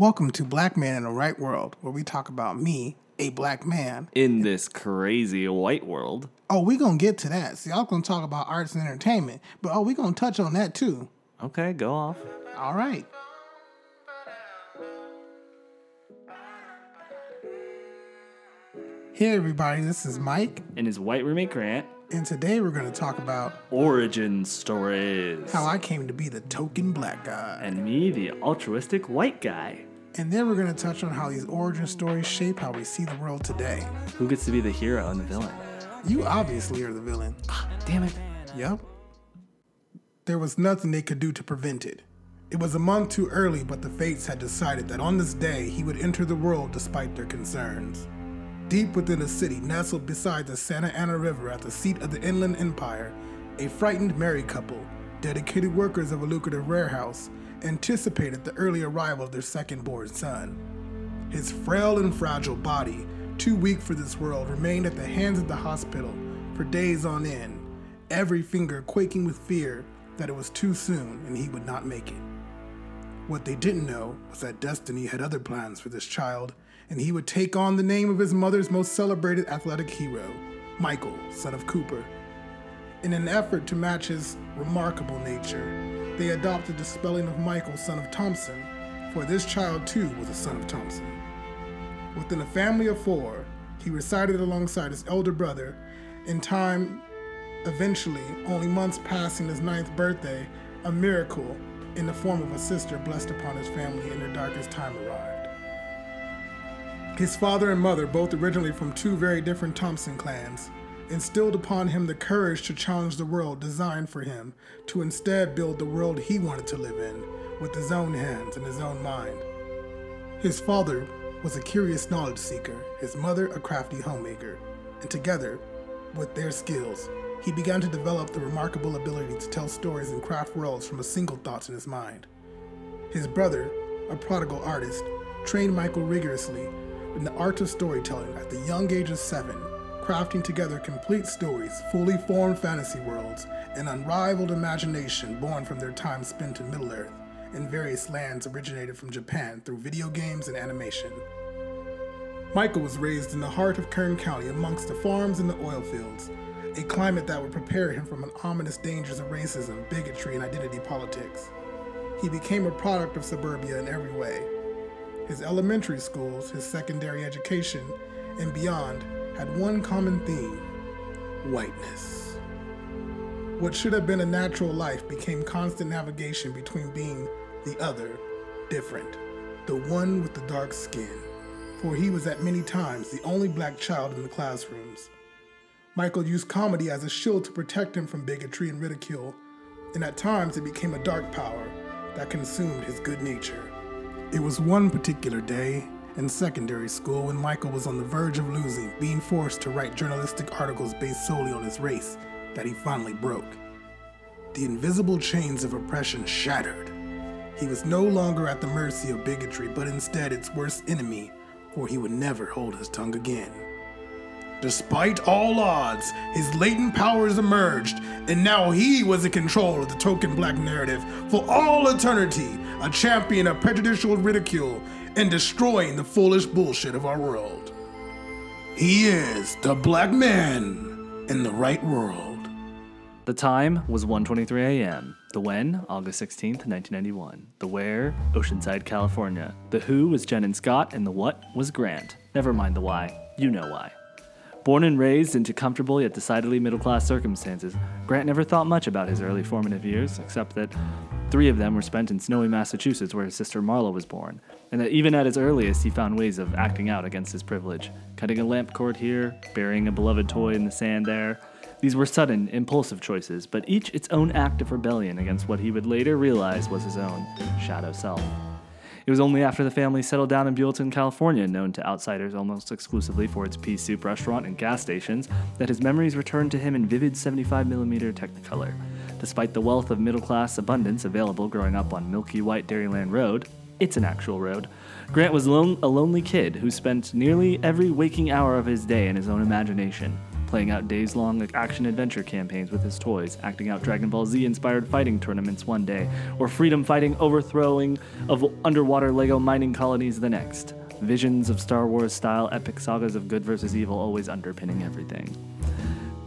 Welcome to Black Man in a Right World, where we talk about me, a black man. In this crazy white world. Oh, we gonna get to that. See, I'm gonna talk about arts and entertainment, but oh, we gonna touch on that too. Okay, go off. All right. Hey everybody, this is Mike, And his white roommate Grant. and today we're gonna talk about Origin stories. how I came to be the token black guy. and me, the altruistic white guy. And then we're gonna touch on how these origin stories shape how we see the world today. Who gets to be the hero and the villain? You obviously are the villain. Ah, damn it. Yep. There was nothing they could do to prevent it. It was a month too early, but the fates had decided that on this day he would enter the world despite their concerns. Deep within the city, nestled beside the Santa Ana River at the seat of the Inland Empire, a frightened married couple, dedicated workers of a lucrative warehouse, anticipated the early arrival of their second born son. His frail and fragile body, too weak for this world, remained at the hands of the hospital for days on end, every finger quaking with fear that it was too soon and he would not make it. What they didn't know was that Destiny had other plans for this child, and he would take on the name of his mother's most celebrated athletic hero, Michael, son of Cooper. In an effort to match his remarkable nature, they adopted the spelling of Mychal, son of Thompson, for this child too was a son of Thompson. Within a family of four, he resided alongside his elder brother. In time, eventually, only months passing his ninth birthday, a miracle in the form of a sister blessed upon his family in their darkest time arrived. His father and mother, both originally from two very different Thompson clans, instilled upon him the courage to challenge the world designed for him, to instead build the world he wanted to live in with his own hands and his own mind. His father was a curious knowledge seeker, his mother a crafty homemaker, and together, with their skills, he began to develop the remarkable ability to tell stories and craft worlds from a single thought in his mind. His brother, a prodigal artist, trained Mychal rigorously in the art of storytelling at the young age of seven, crafting together complete stories, fully formed fantasy worlds, and unrivaled imagination born from their time spent in Middle Earth and various lands originated from Japan through video games and animation. Mychal was raised in the heart of Kern County amongst the farms and the oil fields, a climate that would prepare him from an ominous dangers of racism, bigotry, and identity politics. He became a product of suburbia in every way. His elementary schools, his secondary education, and beyond had one common theme whiteness. What should have been a natural life became constant navigation between being the other, different, the one with the dark skin, for he was at many times the only black child in the classrooms. Mychal used comedy as a shield to protect him from bigotry and ridicule, and at times it became a dark power that consumed his good nature. It was one particular day in secondary school when Mychal was on the verge of losing, being forced to write journalistic articles based solely on his race, that he finally broke. The invisible chains of oppression shattered. He was no longer at the mercy of bigotry, but instead its worst enemy, for he would never hold his tongue again. Despite all odds, his latent powers emerged, and now he was in control of the token black narrative for all eternity, a champion of prejudicial ridicule and destroying the foolish bullshit of our world. He is the black man in the right world. The time was 1:23 a.m. The when, August 16th, 1991. The where, Oceanside, California. The who was Jen and Scott, and the what was Grant. Never mind the why. You know why. Born and raised into comfortable yet decidedly middle class circumstances, Grant never thought much about his early formative years, except that three of them were spent in snowy Massachusetts where his sister Marla was born, and that even at his earliest he found ways of acting out against his privilege, cutting a lamp cord here, burying a beloved toy in the sand there. These were sudden, impulsive choices, but each its own act of rebellion against what he would later realize was his own shadow self. It was only after the family settled down in Buellton, California, known to outsiders almost exclusively for its pea soup restaurant and gas stations, that his memories returned to him in vivid 75mm Technicolor. Despite the wealth of middle class abundance available growing up on Milky White Dairyland Road, it's an actual road, Grant was a lonely kid who spent nearly every waking hour of his day in his own imagination, playing out days long action adventure campaigns with his toys, acting out Dragon Ball Z inspired fighting tournaments one day, or freedom fighting overthrowing of underwater Lego mining colonies the next. Visions of Star Wars style epic sagas of good versus evil always underpinning everything.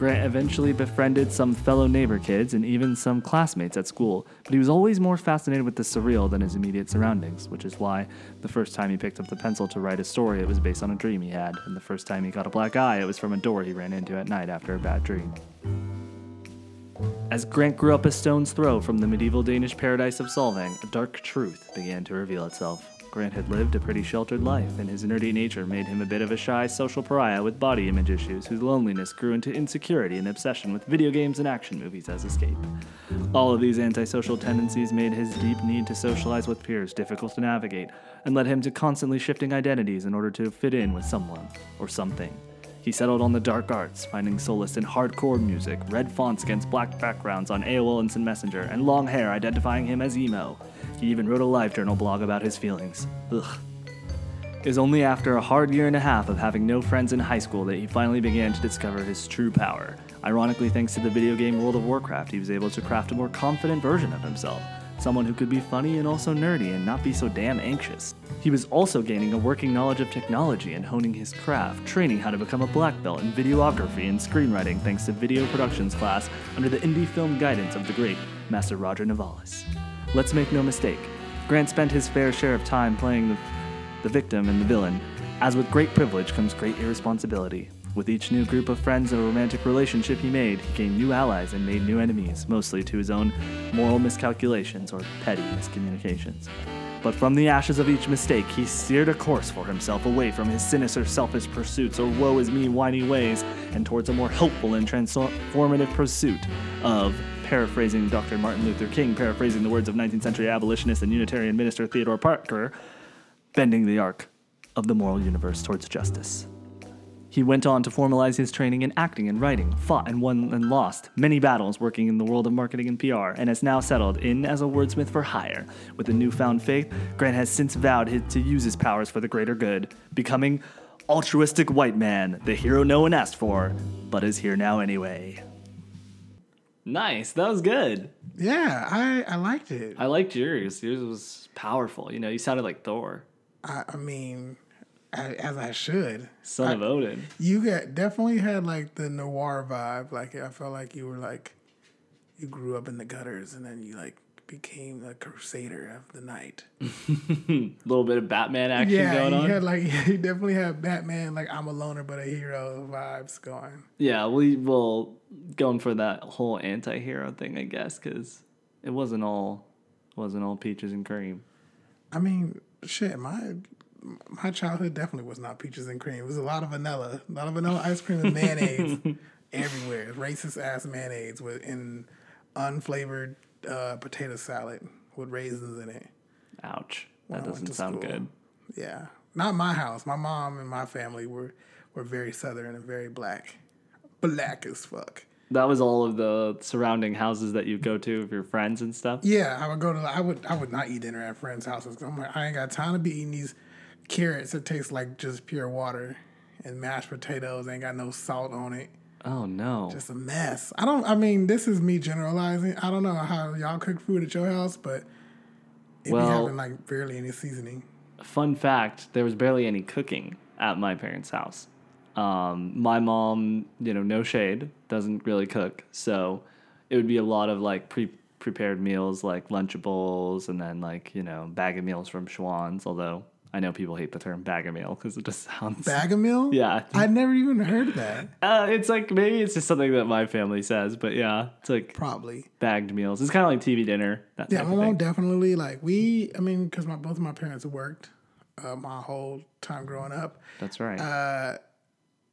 Grant eventually befriended some fellow neighbor kids and even some classmates at school, but he was always more fascinated with the surreal than his immediate surroundings, which is why the first time he picked up the pencil to write a story, it was based on a dream he had, and the first time he got a black eye, it was from a door he ran into at night after a bad dream. As Grant grew up a stone's throw from the medieval Danish paradise of Solvang, a dark truth began to reveal itself. Grant had lived a pretty sheltered life, and his nerdy nature made him a bit of a shy social pariah with body image issues, whose loneliness grew into insecurity and obsession with video games and action movies as escape. All of these antisocial tendencies made his deep need to socialize with peers difficult to navigate, and led him to constantly shifting identities in order to fit in with someone or something. He settled on the dark arts, finding solace in hardcore music, red fonts against black backgrounds on AOL Instant Messenger, and long hair identifying him as emo. He even wrote a live journal blog about his feelings. Ugh. It was only after a hard year and a half of having no friends in high school that he finally began to discover his true power. Ironically, thanks to the video game World of Warcraft, he was able to craft a more confident version of himself. Someone who could be funny and also nerdy and not be so damn anxious. He was also gaining a working knowledge of technology and honing his craft, training how to become a black belt in videography and screenwriting thanks to video productions class under the indie film guidance of the great Master Roger Navalis. Let's make no mistake, Grant spent his fair share of time playing the, the victim and the villain. As with great privilege comes great irresponsibility. With each new group of friends and romantic relationship he made, he gained new allies and made new enemies, mostly to his own moral miscalculations or petty miscommunications. But from the ashes of each mistake, he steered a course for himself away from his sinister, selfish pursuits or woe is me, whiny ways, and towards a more hopeful and transformative pursuit of paraphrasing Dr. Martin Luther King, paraphrasing the words of 19th century abolitionist and Unitarian minister Theodore Parker, bending the arc of the moral universe towards justice. He went on to formalize his training in acting and writing, fought and won and lost many battles working in the world of marketing and PR, and has now settled in as a wordsmith for hire. With a newfound faith, Grant has since vowed to use his powers for the greater good, becoming altruistic white man, the hero no one asked for, but is here now anyway. Nice. That was good. Yeah, I, I liked it. I liked yours. Yours was powerful. You know, you sounded like Thor. I, I mean, as I should. Son I, of Odin. You got definitely had like the noir vibe. Like I felt like you were like you grew up in the gutters and then you like became the crusader of the night. A little bit of Batman action yeah, going on. Yeah, like he definitely had Batman like I'm a loner but a hero vibes going. Yeah, we will going for that whole anti-hero thing, I guess, because it wasn't all wasn't all peaches and cream. I mean, shit, my my childhood definitely was not peaches and cream. It was a lot of vanilla, a lot of vanilla ice cream and mayonnaise everywhere. Racist ass mayonnaise with in unflavored uh, potato salad with raisins in it. Ouch. That doesn't sound school. good. Yeah. Not my house. My mom and my family were, were very southern and very black. Black as fuck. That was all of the surrounding houses that you go to with your friends and stuff. Yeah, I would go to. I would. I would not eat dinner at friends' houses. I'm like, I ain't got time to be eating these carrots that taste like just pure water, and mashed potatoes ain't got no salt on it. Oh no. Just a mess. I don't I mean, this is me generalizing. I don't know how y'all cook food at your house, but it well, be having like barely any seasoning. Fun fact, there was barely any cooking at my parents' house. Um, my mom, you know, no shade, doesn't really cook. So it would be a lot of like pre prepared meals like Lunchables and then like, you know, bag of meals from Schwan's, although I know people hate the term bag of meal because it just sounds bag of meal. Yeah, I've never even heard of that. Uh, it's like maybe it's just something that my family says, but yeah, it's like probably bagged meals. It's kind of like TV dinner. That yeah, my mom definitely like we. I mean, because my both of my parents worked uh, my whole time growing up. That's right. Uh,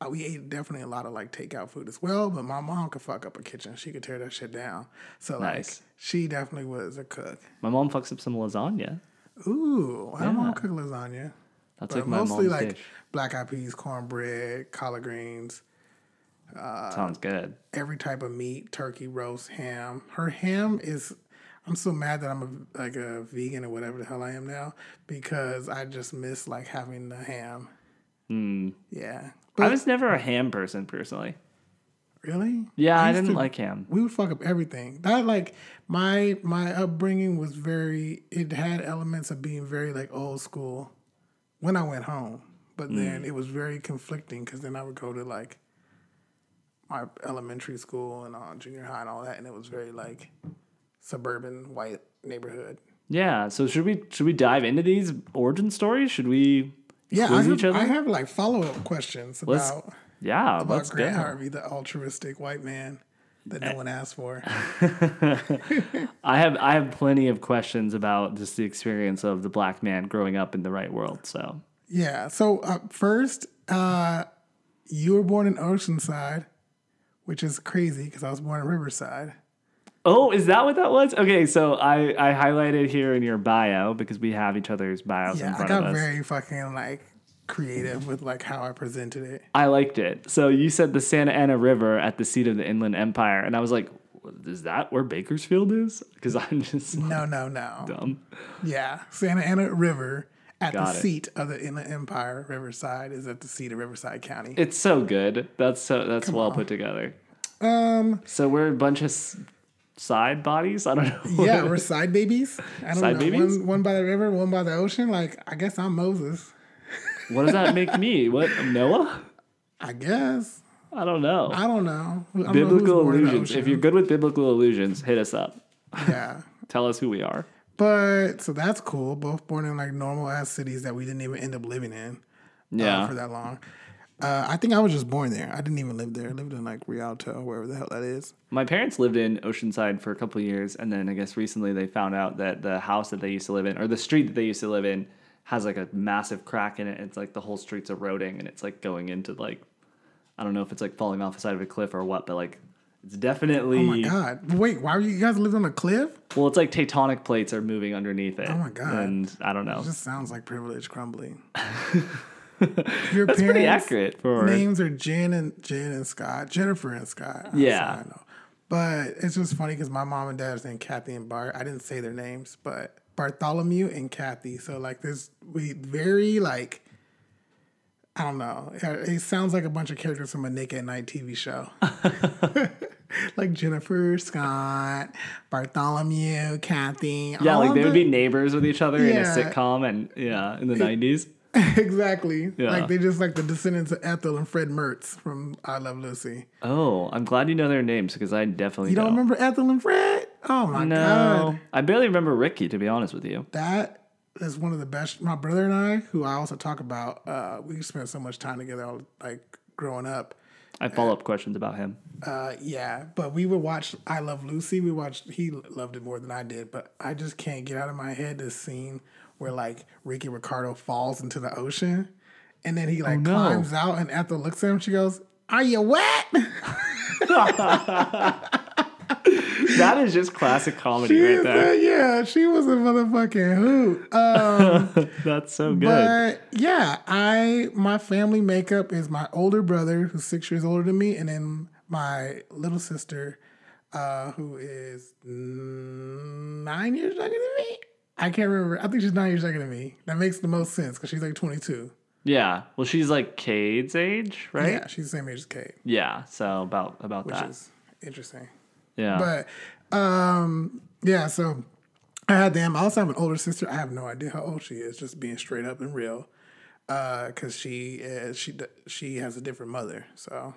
we ate definitely a lot of like takeout food as well, but my mom could fuck up a kitchen. She could tear that shit down. So nice. like she definitely was a cook. My mom fucks up some lasagna. Ooh, I don't want to cook lasagna. That's but like mostly like dish. black eyed peas, cornbread, collard greens. Uh, Sounds good. Every type of meat, turkey, roast, ham. Her ham is. I'm so mad that I'm a, like a vegan or whatever the hell I am now because I just miss like having the ham. Hmm. Yeah. But, I was never a ham person personally. Really? Yeah, I, used didn't to- like him. We would fuck up everything. That like my my upbringing was very. It had elements of being very like old school when I went home, but Mm. then it was very conflicting because then I would go to like my elementary school and uh, junior high and all that, and it was very like suburban white neighborhood. Yeah. So should we should we dive into these origin stories? Should we Yeah, I have, each other? I have like follow up questions Let's about yeah, about let's Grant go. Harvey, the altruistic white man that no one asked for. I have I have plenty of questions about just the experience of the black man growing up in the right world. So Yeah. So uh, first, uh, you were born in Oceanside, which is crazy because I was born in Riverside. Oh, is that what that was? Okay, so I, I highlighted here in your bio because we have each other's bios in Yeah, I front of got us. very fucking like creative with like how I presented it. I liked it. So you said the Santa Ana River at the seat of the Inland Empire, and I was like, is that where Bakersfield is? Because I'm just No, no, no. dumb. Yeah, Santa Ana River at Got the it. seat of the Inland Empire. Riverside is at the seat of Riverside County. It's so good. That's so that's well put together. Um, So we're a bunch of side bodies. I don't know. yeah, we're side babies. I don't Side know. babies? One, one by the river, one by the ocean. Like I guess I'm Moses. What does that make me? What Noah? I guess I don't know. I don't know. I don't biblical the illusions. If you're good with biblical illusions, hit us up. yeah. Tell us who we are. But so that's cool. Both born in like normal ass cities that we didn't even end up living in uh, Yeah. for that long. Uh, I think I was just born there. I didn't even live there. I lived in like Rialto, wherever the hell that is. My parents lived in Oceanside for a couple of years, and then I guess recently they found out that the house that they used to live in, or the street that they used to live in, has like a massive crack in it. It's like the whole street's eroding, and it's like going into like, I don't know if it's like falling off the side of a cliff or what, but like it's definitely. Oh my god! Wait, why are you, guys living on a cliff? Well, it's like tectonic plates are moving underneath it. Oh my God. And I don't know. It just sounds like privilege crumbling. Your That's pretty accurate for. Names are Jen and Jen and Scott, Jennifer and Scott. Yeah. I know. But it's just funny because my mom and dad's named Kathy and Bart. I didn't say their names, but Bartholomew and Kathy. So like this, we very like. I don't know. It sounds like a bunch of characters from a Nick at Night TV show. like Jennifer, Scott, Bartholomew, Kathy. Yeah, like they would be neighbors with each other in a sitcom, and yeah, in the nineties. exactly. Yeah. Like they just like the descendants of Ethel and Fred Mertz from I Love Lucy. Oh, I'm glad you know their names because I definitely You don't don't. remember Ethel and Fred? Oh my No, god. I barely remember Ricky to be honest with you. That is one of the best my brother and I, who I also talk about, uh, we spent so much time together all like growing up. I follow up questions about him. Uh, yeah, but we would watch I Love Lucy. We watched. He loved it more than I did, but I just can't get out of my head this scene where like Ricky Ricardo falls into the ocean, and then he like Oh, no. climbs out, and Ethel looks at him. She goes, "Are you wet?" That is just classic comedy She right there. a- yeah, she was a motherfucking hoot. Um, That's so good. but yeah, I my family makeup is my older brother who's six years older than me, and then my little sister, uh, who is nine years younger than me. I can't remember. I think she's nine years younger than me. That makes the most sense because she's like twenty two. yeah. Well, she's like Cade's age, right? Yeah, she's the same age as Kate, Yeah. So about about that. which that. is interesting. yeah. But um, yeah, so I had them. I also have an older sister. I have no idea how old she is. Just being straight up and real, because she is she she has a different mother, so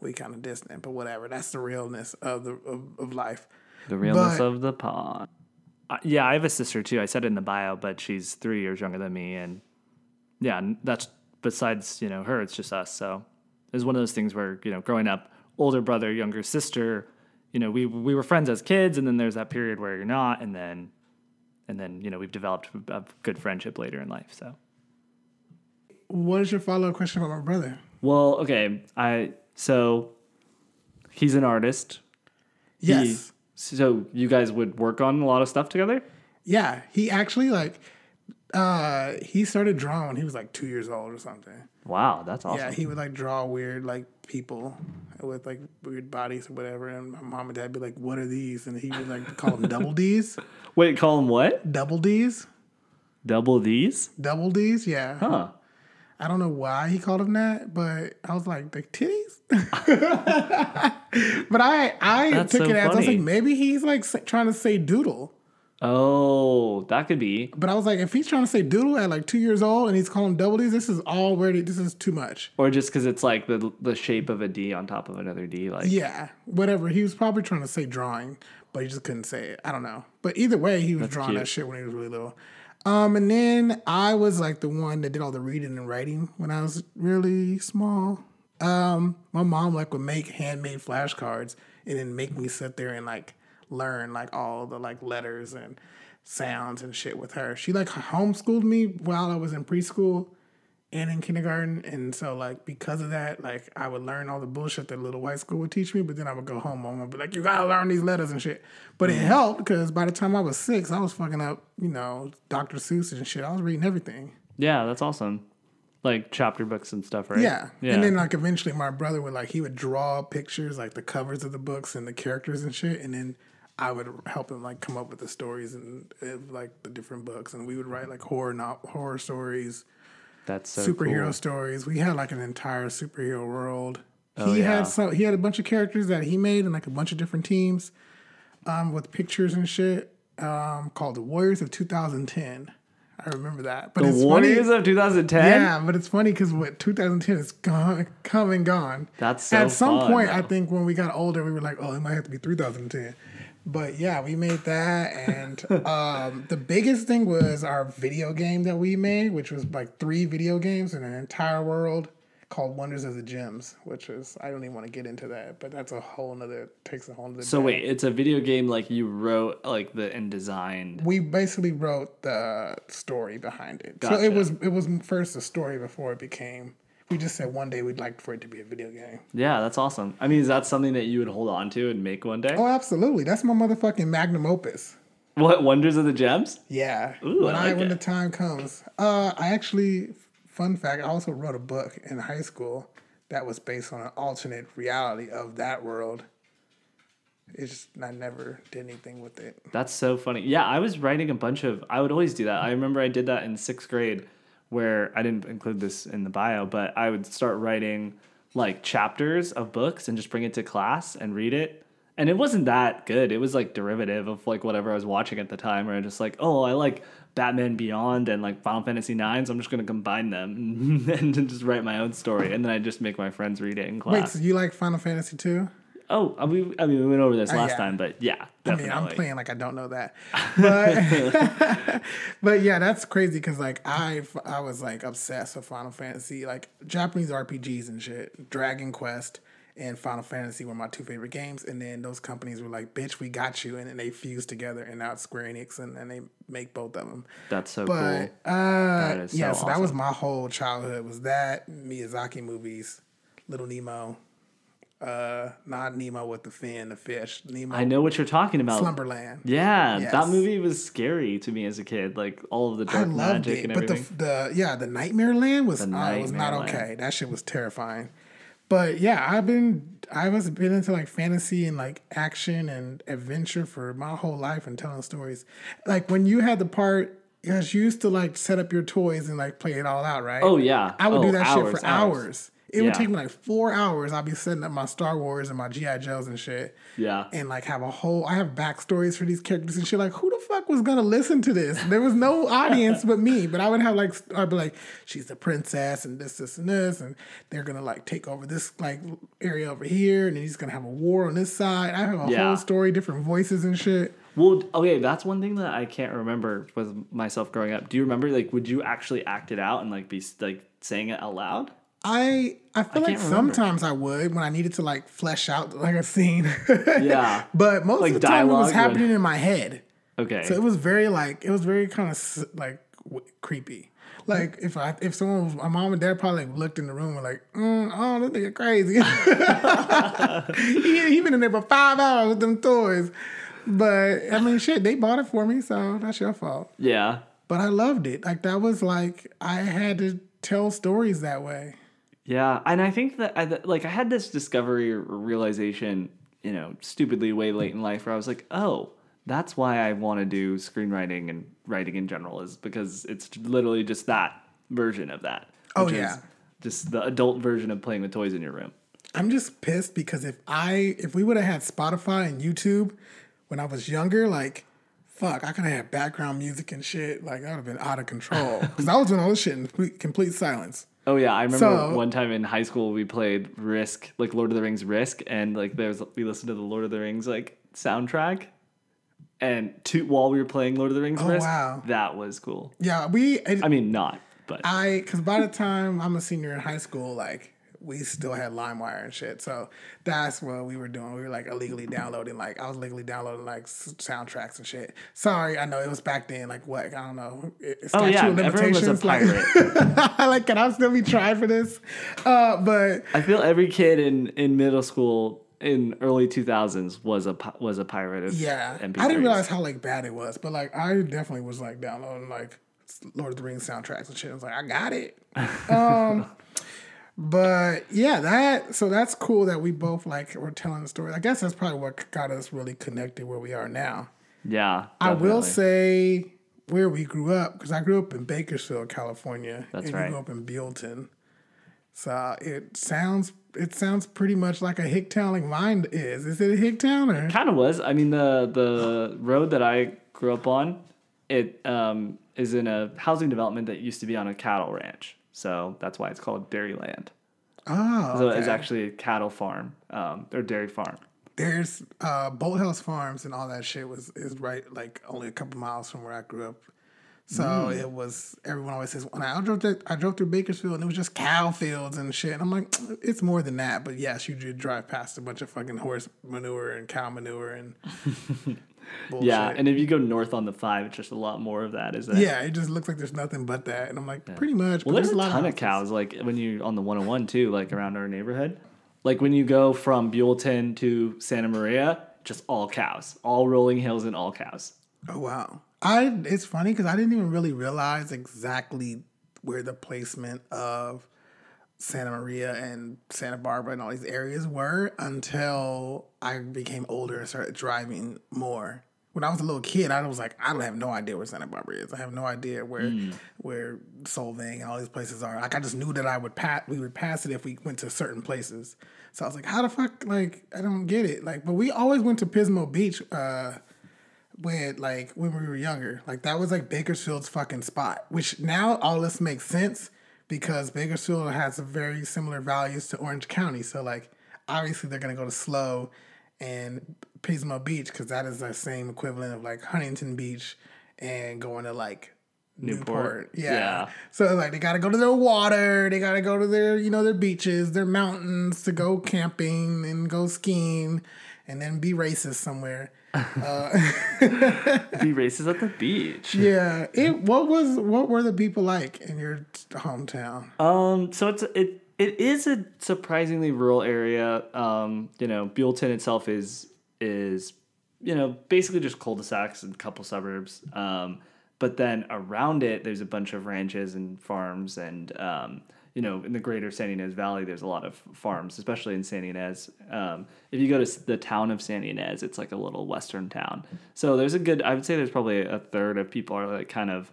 we kind of distant. But whatever. That's the realness of the of, of life. the realness but- of the pond. Uh, yeah, I have a sister too. I said it in the bio, but she's three years younger than me, and yeah, that's besides you know her, it's just us. So it was one of those things where you know, growing up, older brother, younger sister, you know, we we were friends as kids, and then there's that period where you're not, and then and then you know we've developed a good friendship later in life. So What is your follow up question about my brother? well, okay, I so he's an artist. Yes. So you guys would work on a lot of stuff together. Yeah, he actually like uh he started drawing when he was like two years old or something. Wow, that's awesome. Yeah, he would like draw weird like people with like weird bodies or whatever, and my mom and dad be like, "What are these?" And he would like call them double D's, Wait, call him what? double D's, Double these? double D's. Yeah, Huh. I don't know why he called them that, but I was like, "The titties." But I I That's took so it as I was like maybe he's like trying to say doodle. Oh, that could be. But I was like, if he's trying to say doodle at like two years old and he's calling double D's, this is already this is too much. Or just because it's like the the shape of a D on top of another D. Like, Yeah, whatever. He was probably trying to say drawing, but he just couldn't say it. I don't know. But either way, he was drawing cute. that shit when he was really little. Um, and then I was like the one that did all the reading and writing when I was really small. Um, my mom like would make handmade flashcards and then make me sit there and like learn like all the like letters and sounds and shit with her. She like homeschooled me while I was in preschool and in kindergarten. And so like because of that, like I would learn all the bullshit that little white school would teach me, but then I would go home and be like, you gotta learn these letters and shit. But it helped because by the time I was six, I was fucking up, you know, Dr. Seuss and shit. I was reading everything. yeah, that's awesome. Like chapter books and stuff, right? Yeah. Yeah. And then like eventually my brother would like he would draw pictures, like the covers of the books and the characters and shit, and then I would help him like come up with the stories and like the different books, and we would write like horror not horror stories, that's so superhero cool. stories. We had like an entire superhero world. Oh, he yeah. had so he had a bunch of characters that he made and like a bunch of different teams, um, with pictures and shit, um, called the Warriors of 2010. I remember that. But The it's Warriors funny. of 2010. Yeah, but it's funny because what 2010 is gone, come and gone. That's so At some fun, point, I think when we got older, we were like, oh, it might have to be 2010. But yeah, we made that, and um, the biggest thing was our video game that we made, which was like three video games in an entire world called Wonders of the Gems, which is I don't even want to get into that, but that's a whole nother takes a whole nother. So day. wait, it's a video game like you wrote like the and designed. we basically wrote the story behind it. Gotcha. So it was it was first a story before it became. We just said one day we'd like for it to be a video game. Yeah, that's awesome. I mean, is that something that you would hold on to and make one day? Oh, absolutely. That's my motherfucking magnum opus. What Wonders of the Gems? Yeah. Ooh, when I I, like when it. the time comes. Uh I actually fun fact, I also wrote a book in high school that was based on an alternate reality of that world. It's just I never did anything with it. That's so funny. Yeah, I was writing a bunch of. I would always do that. I remember I did that in sixth grade, where I didn't include this in the bio, but I would start writing like chapters of books and just bring it to class and read it. And it wasn't that good. It was like derivative of like whatever I was watching at the time, where I just like, oh, I like Batman Beyond and like Final Fantasy Nine, so I'm just gonna combine them and just write my own story, and then I just make my friends read it in class. Wait, so you like Final Fantasy 2? oh, uh, I mean, I mean, we went over this oh, last yeah. time, but yeah, definitely. I mean, I'm playing like I don't know that, but but yeah, that's crazy because like I I was like obsessed with Final Fantasy, like Japanese RPGs and shit. Dragon Quest and Final Fantasy were my two favorite games, and then those companies were like, "Bitch, we got you," and then they fused together, and now it's Square Enix, and, and they make both of them. That's so But cool. uh, is yeah, so so that was my whole childhood. Was that Miyazaki movies, Little Nemo, uh, not Nemo with the fin, the fish, Nemo, I know what you're talking about. Slumberland. Yeah, that movie was scary to me as a kid. Like all of the I dark magic it, and but the everything. the yeah the Nightmare Land was uh, was not Land. okay. That shit was terrifying. But yeah, I've been I was been into like fantasy and like action and adventure for my whole life and telling stories. Like when you had the part, you used to like set up your toys and like play it all out, right? oh yeah, I would Oh, do that shit hours, for hours. It would take me like four hours. I'd be setting up my Star Wars and my GI Joes and shit Yeah, and like have a whole I have backstories for these characters and shit. Like, who the fuck was gonna listen to this? There was no audience but me. But I would have like I'd be like, she's the princess and this, this, and this, and they're gonna like take over this like area over here, and then he's gonna have a war on this side. I have a Yeah. whole story, different voices and shit. Well, okay, that's one thing that I can't remember with myself growing up. Do you remember like would you actually act it out and like be like saying it out loud? I I feel like can't remember. sometimes I would when I needed to like flesh out like a scene. Yeah. but most Like of the time it was happening in my head. Okay. So it was very like it was very kind of like w- creepy. Like if I if someone was, my mom and dad probably like, looked in the room and like, mm, oh, this nigga crazy. he, he been in there for five hours with them toys. But I mean, shit, they bought it for me, so that's your fault. yeah. But I loved it. Like that was like I had to tell stories that way. Yeah, and I think that I, like I had this discovery or realization, you know, stupidly way late in life, where I was like, oh, that's why I want to do screenwriting and writing in general, is because it's literally just that version of that. Oh, which is yeah. just the adult version of playing with toys in your room. I'm just pissed because if I if we would have had Spotify and YouTube when I was younger, like fuck, I could have had background music and shit. Like that would have been out of control because I was doing all this shit in complete silence. Oh yeah, I remember So- one time in high school we played Risk, like Lord of the Rings Risk, and like there's we listened to the Lord of the Rings like soundtrack, and to while we were playing Lord of the Rings Oh, Risk, wow. that was cool. Yeah, we. It, I mean, not, but I because by the time I'm a senior in high school, like we still had LimeWire and shit. So that's what we were doing. We were like illegally downloading. Like I was legally downloading like soundtracks and shit. Sorry, I know it was back then. Like what? I don't know. It- oh yeah, of everyone was a like- pirate. like, can I still be tried for this? Uh, but I feel every kid in in middle school in early 2000s was a was a pirate yeah, MP3s. I didn't realize how like bad it was. But like, I definitely was like downloading like Lord of the Rings soundtracks and shit. I was like, I got it. Um, but yeah, that so that's cool that we both like were telling the story. I guess that's probably what got us really connected where we are now. Yeah, I will say where we grew up because I grew up in Bakersfield, California. That's and right. You grew up in Buellton, so it sounds it sounds pretty much like a hick town like mine is. Is it a hick town or? kind of was. I mean, the the road that I grew up on, it um, is in a housing development that used to be on a cattle ranch. So that's why it's called Dairyland. Oh, So okay. it's actually a cattle farm um, or dairy farm. There's uh, Bolthouse Farms and all that shit was is right like only a couple miles from where I grew up. So Mm. it was everyone always says when I drove to, I drove through Bakersfield and it was just cow fields and shit. And I'm like, it's more than that, but yes, you did drive past a bunch of fucking horse manure and cow manure and bullshit. Yeah, and if you go north on the five, it's just a lot more of that. Is that? yeah, it just looks like there's nothing but that. And I'm like, pretty much. Well, but there's a lot ton of houses. cows. Like when you're on the 101 too, like around our neighborhood. Like when you go from Buellton to Santa Maria, just all cows, all rolling hills and all cows. Oh wow! I it's funny because I didn't even really realize exactly where the placement of Santa Maria and Santa Barbara and all these areas were until I became older and started driving more. When I was a little kid, I was like, I don't have no idea where Santa Barbara is. I have no idea where where Solvang and all these places are. Like I just knew that I would pass. We would pass it if we went to certain places. So I was like, how the fuck? Like I don't get it. Like, but we always went to Pismo Beach. Uh, when like when we were younger. Like that was like Bakersfield's fucking spot. Which now all this makes sense because Bakersfield has very similar values to Orange County. So like obviously they're gonna go to SLO and Pismo Beach because that is the same equivalent of like Huntington Beach and going to like Newport. Newport. Yeah. Yeah. So like they gotta go to their water, they gotta go to their, you know, their beaches, their mountains to go camping and go skiing and then be racist somewhere. Be racist at the beach. Yeah. It what was what were the people like in your hometown? Um, so it's it it is a surprisingly rural area. Um, you know, Buellton itself is is you know basically just cul-de-sacs and a couple suburbs. Um, but then around it, there's a bunch of ranches and farms, and um, you know, in the greater Santa Ynez Valley, there's a lot of farms, especially in Santa Ynez. Um, if you go to the town of Santa Ynez, it's like a little western town. So there's a good. I would say there's probably a third of people are like kind of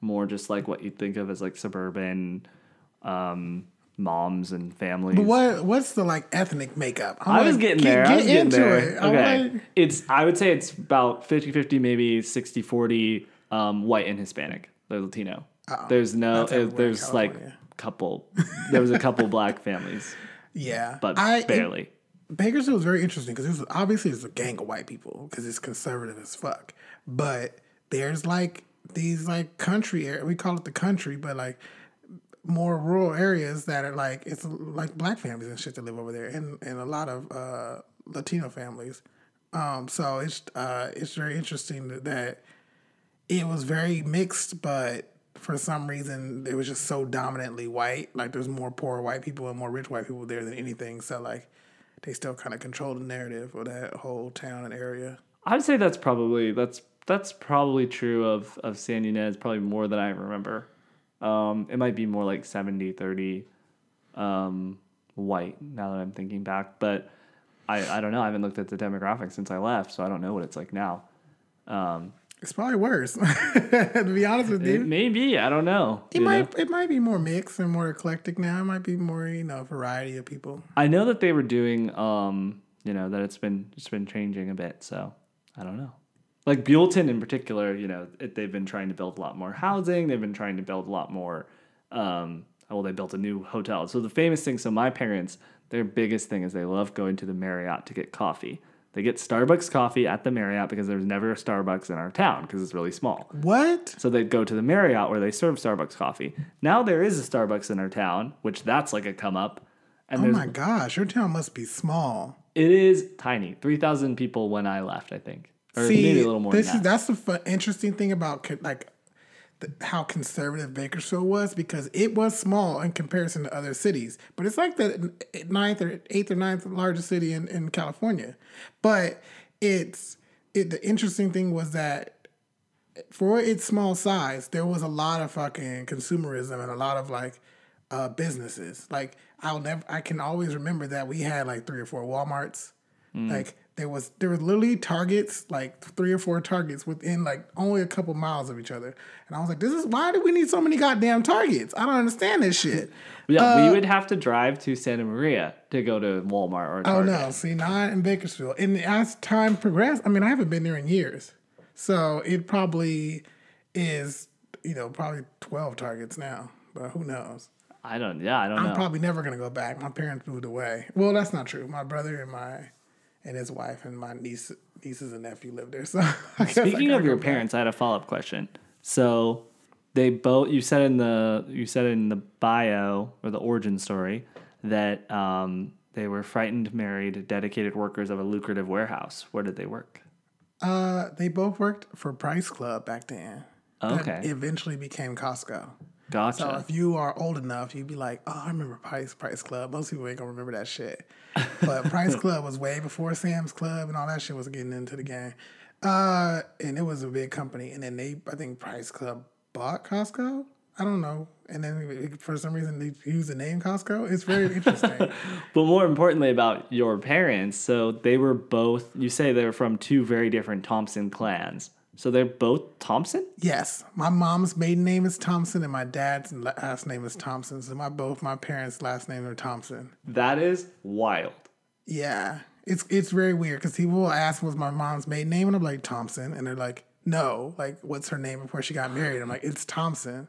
more just like what you'd think of as like suburban um, moms and families. But what what's the like ethnic makeup? I'm I was like, getting get- there. Get was getting into there. it. Okay. like- it's I would say it's about 50-50, maybe 60-40 um, white and Hispanic. They're Latino. There's no everywhere in there's like. Couple there was a couple black families, yeah. but I, it- barely. Bakersfield was very interesting because it was obviously it's a gang of white people because it's conservative as fuck. But there's like these like country area we call it the country, but like more rural areas that are like it's like black families and shit that live over there and, and a lot of uh, Latino families. Um, so it's uh, it's very interesting that it was very mixed, but for some reason it was just so dominantly white. Like there's more poor white people and more rich white people there than anything. So like they still kind of control the narrative of that whole town and area. I would say that's probably that's that's probably true of of Santa Ynez, probably more than I remember. Um, it might be more like 70 30 um, white now that I'm thinking back, but I, I don't know. I haven't looked at the demographics since I left, so I don't know what it's like now. Um, It's probably worse. to be honest with you, Maybe I don't know. it you know? might it might be more mixed and more eclectic now. It might be more you know variety of people. I know that they were doing, um, you know, that it's been it's been changing a bit. So I don't know. Like Buellton in particular, you know, it, they've been trying to build a lot more housing. They've been trying to build a lot more. Um, well, they built a new hotel. So the famous thing. So my parents, their biggest thing is they love going to the Marriott to get coffee. They get Starbucks coffee at the Marriott because there's never a Starbucks in our town because it's really small. What? So they'd go to the Marriott where they serve Starbucks coffee. Now there is a Starbucks in our town, which that's like a come up. And Oh there's my gosh, your town must be small. it is tiny. 3,000 people when I left, I think. Or See, maybe a little more this than is that's the fun, interesting thing about like how conservative Bakersfield was because it was small in comparison to other cities, but it's like the ninth or eighth or ninth largest city in, in California. But it's it. The interesting thing was that for its small size, there was a lot of fucking consumerism and a lot of like uh, businesses. Like I'll never, I can always remember that we had like three or four WalMarts. Like there was there was literally Targets, like three or four Targets within like only a couple miles of each other. And I was like, this is why do we need so many goddamn Targets? I don't understand this shit. yeah, we uh, would have to drive to Santa Maria to go to Walmart or Oh no, see, not in Bakersfield. And as time progressed, I mean, I haven't been there in years, so it probably is, you know, probably twelve targets now. But who knows? I don't, yeah, I don't I'm know. probably never gonna go back. My parents moved away. Well, that's not true. My brother and my and his wife and my niece, nieces and nephew live there. So I guess I Speaking of your back. parents, I had a follow up question. So they both you said in the you said in the bio or the origin story that um, they were frightened, married, dedicated workers of a lucrative warehouse. Where did they work? Uh, they both worked for Price Club back then. Okay. eventually became Costco. Gotcha. So if you are old enough, you'd be like, "Oh, I remember Price Price Club." Most people ain't gonna remember that shit. But Price Club was way before Sam's Club and all that shit was getting into the game. Uh, and it was a big company. And then they, I think Price Club bought Costco. I don't know. And then for some reason they used the name Costco. It's very interesting. But more importantly about your parents, so they were both you say they were from two very different Thompson clans. So they're both Thompson? yes, my mom's maiden name is Thompson and my dad's last name is Thompson. So my both my parents' last name are Thompson. That is wild. Yeah, it's it's very weird because people will ask what's my mom's maiden name, and I'm like Thompson, and they're like, no, like what's her name before she got married? I'm like, it's Thompson.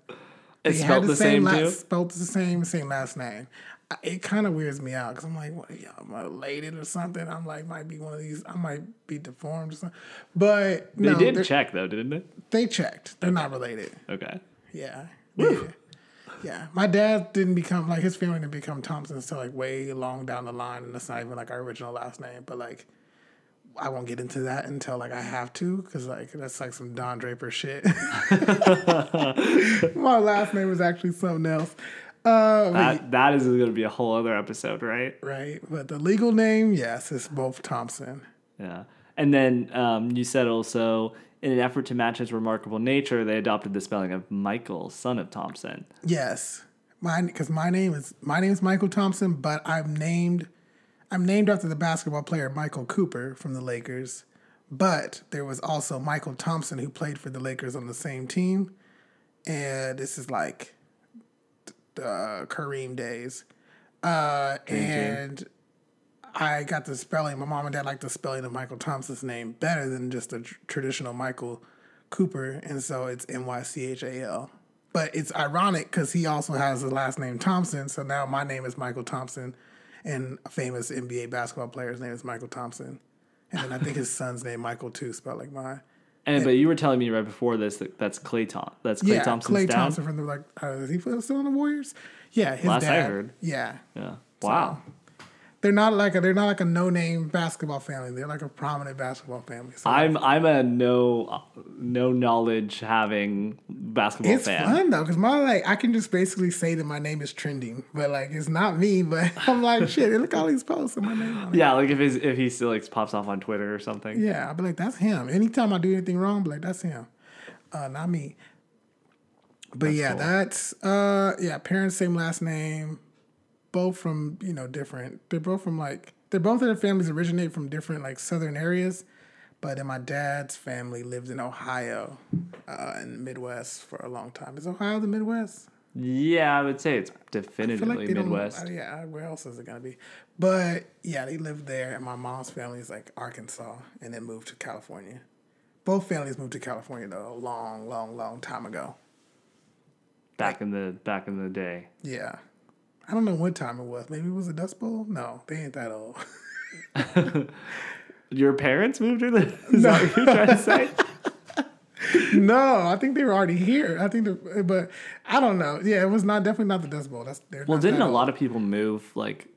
It's spelled the same last, too. Spelled the same, same last name. It kind of weirds me out because I'm like, what, I'm related or something. I'm like, might be one of these. I might be deformed or something. But They no, did check though, didn't they? they checked. They're not related. Okay. Yeah. Yeah. Yeah. My dad didn't become like his family didn't become Thompson until like way long down the line, and that's not even like our original last name. But like, I won't get into that until like I have to, because like that's like some Don Draper shit. My last name was actually something else. Uh, but That that is going to be a whole other episode, right? right, but the legal name, yes, it's both Thompson. Yeah. And then um, you said also, in an effort to match his remarkable nature, they adopted the spelling of Michael, son of Thompson. Yes, my because my name is my name is Mychal Thompson, but I'm named I'm named after the basketball player Michael Cooper from the Lakers. But there was also Mychal Thompson who played for the Lakers on the same team, and this is like uh, Kareem days. Uh, and I got the spelling. My mom and dad liked the spelling of Mychal Thompson's name better than just a tr- traditional Michael Cooper, and so it's M Y C H A L. But it's ironic because he also has the last name Thompson, so now my name is Mychal Thompson, and a famous NBA basketball player's name is Mychal Thompson, and then I think his son's name Michael too, spelled like mine. And but you were telling me right before this that that's Klay Tom. That's Klay yeah, Thompson's Klay dad. Thompson from the like. Uh, is he still on the Warriors? Yeah, his Last I heard. Yeah, Yeah. Wow. They're not like a they're not like a no name basketball family. They're like a prominent basketball family. So I'm I'm a no no knowledge having basketball it's fan. fun though because my like I can just basically say that my name is trending, but like it's not me. But I'm like shit. Look at all these posts and my name. Yeah, like if his if he still like pops off on Twitter or something. Yeah, I'll be like that's him. Anytime I do anything wrong, I'll be like that's him, uh, not me. But yeah, cool. that's uh yeah, parents same last name, both from you know different. They're both from like they're both of their families originate from different like southern areas, But then my dad's family lived in Ohio, uh, in the Midwest for a long time. Is Ohio the Midwest? Yeah, I would say it's definitively they Midwest. uh, yeah, where else is it gonna be? But yeah, they lived there, and my mom's family is like Arkansas, and then moved to California. Both families moved to California though, a long, long, long time ago. back in the back in the day. Yeah, I don't know what time it was. Maybe it was a Dust Bowl. No, they ain't that old. Your parents moved here? Is that what you're trying to say? no, I think they were already here. I think, but I don't know. Yeah, it was not definitely not the Dust Bowl. That's Well, didn't that a old. lot of people move like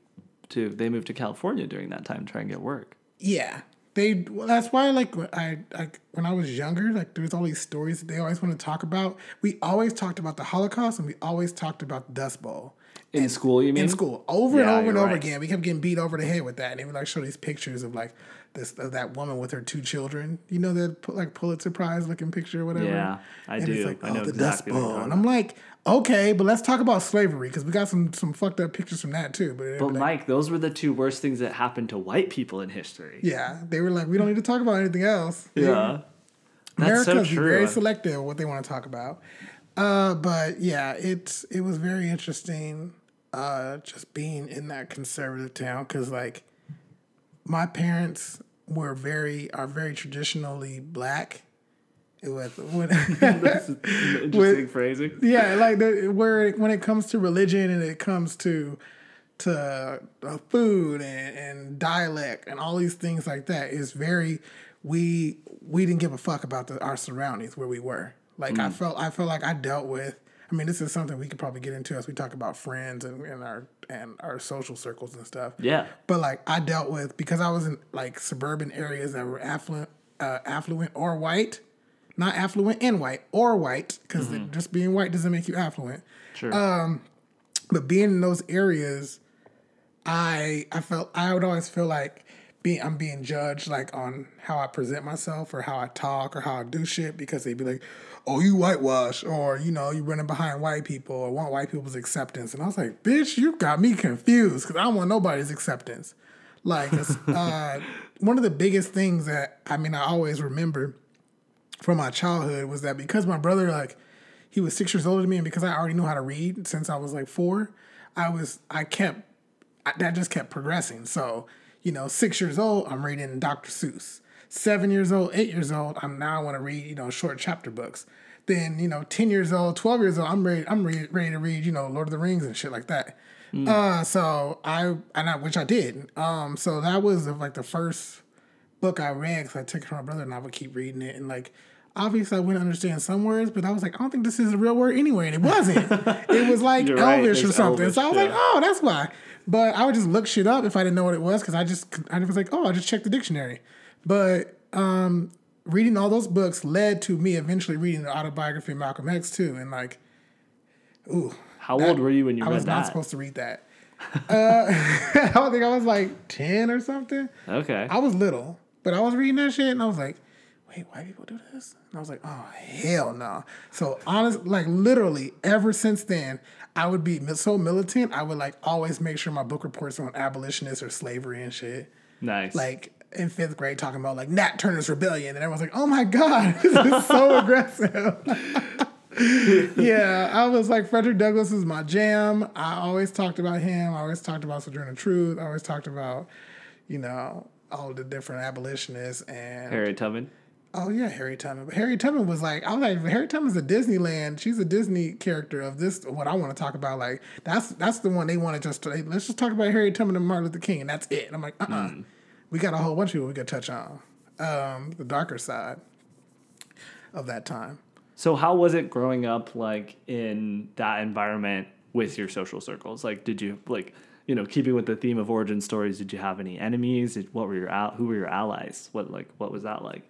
to they moved to California during that time to try and get work? Yeah, they. Well, that's why, like, when I, I when I was younger, like, there's all these stories that they always want to talk about. We always talked about the Holocaust, and we always talked about the Dust Bowl In school, you mean? in school, over and over and over right. again. We kept getting beat over the head with that, and they would like show these pictures of like this of that woman with her two children. You know that like Pulitzer Prize looking picture or whatever. Yeah, I and do. It's like, I oh, know the exactly Dust Bowl, and I'm like, okay, but let's talk about slavery because we got some some fucked up pictures from that too. But, But like, Mike, those were the two worst things that happened to white people in history. yeah, they were like, we don't need to talk about anything else. Yeah. That's so America's true. very selective what they want to talk about. Uh, but yeah, it's it was very interesting uh, just being in that conservative town because like my parents were very are very traditionally black. It was when, That's interesting phrasing. yeah, like the, where when it comes to religion and it comes to to uh, food and, and dialect and all these things like that is very we we didn't give a fuck about the, our surroundings where we were. Like I mm. felt I felt like I dealt with. I mean, this is something we could probably get into as we talk about friends and, and our and our social circles and stuff. Yeah. But like I dealt with because I was in like suburban areas that were affluent, uh, affluent or white, not affluent and white or white because mm-hmm. just being white doesn't make you affluent. Sure. Um, but being in those areas, I I felt I would always feel like being I'm being judged like on how I present myself or how I talk or how I do shit because they'd be like, "Oh, you whitewash," or you know, you running behind white people or want white people's acceptance, and I was like, "Bitch, you got me confused because I don't want nobody's acceptance." Like uh, one of the biggest things that I mean I always remember from my childhood was that because my brother like he was six years older than me and because I already knew how to read since I was like four, I was I kept I, that just kept progressing. So you know, six years old, I'm reading Dr. Seuss. Seven years old, eight years old, I'm now I want to read you know short chapter books. Then you know, ten years old, twelve years old, I'm ready. I'm ready, ready to read you know Lord of the Rings and shit like that. Uh, so I and I which I did. Um, so that was like the first book I read because I took it from my brother and I would keep reading it and like obviously I wouldn't understand some words, but I was like, I don't think this is a real word anyway, and it wasn't. it was like You're right, Elvish or it's something. Elvish, so I was yeah. like, oh, that's why. But I would just look shit up if I didn't know what it was because I just I was like, oh, I just checked the dictionary. But um, reading all those books led to me eventually reading the autobiography of Malcolm X too, and like, ooh, How old were you when you I read was not supposed to read that. Uh, I don't think I was like ten or something. okay. I was little, but I was reading that shit and I was like, wait, white people do this? And I was like, oh, hell no. So, honest, like literally, ever since then, I would be so militant. I would like always make sure my book reports on abolitionists or slavery and shit. nice. Like in fifth grade, talking about like Nat Turner's rebellion, and everyone's like, oh my God, this is so aggressive. yeah, I was like, Frederick Douglass is my jam. I always talked about him. I always talked about Sojourner Truth. I always talked about, you know, all the different abolitionists and Harriet Tubman. oh yeah, Harry Tubman. But Harry Tubman was like, I was like, Harry Tubman's a Disneyland. She's a Disney character of this. What I want to talk about, like that's that's the one they want to just let's just talk about Harry Tubman and Martin Luther King, and that's it. And I'm like, uh, uh we got a whole bunch of people we could touch on. Um, the darker side of that time. So how was it growing up like in that environment with your social circles? Like did you like you know, keeping with the theme of origin stories, did you have any enemies? Did, what were your al- who were your allies? What like what was that like?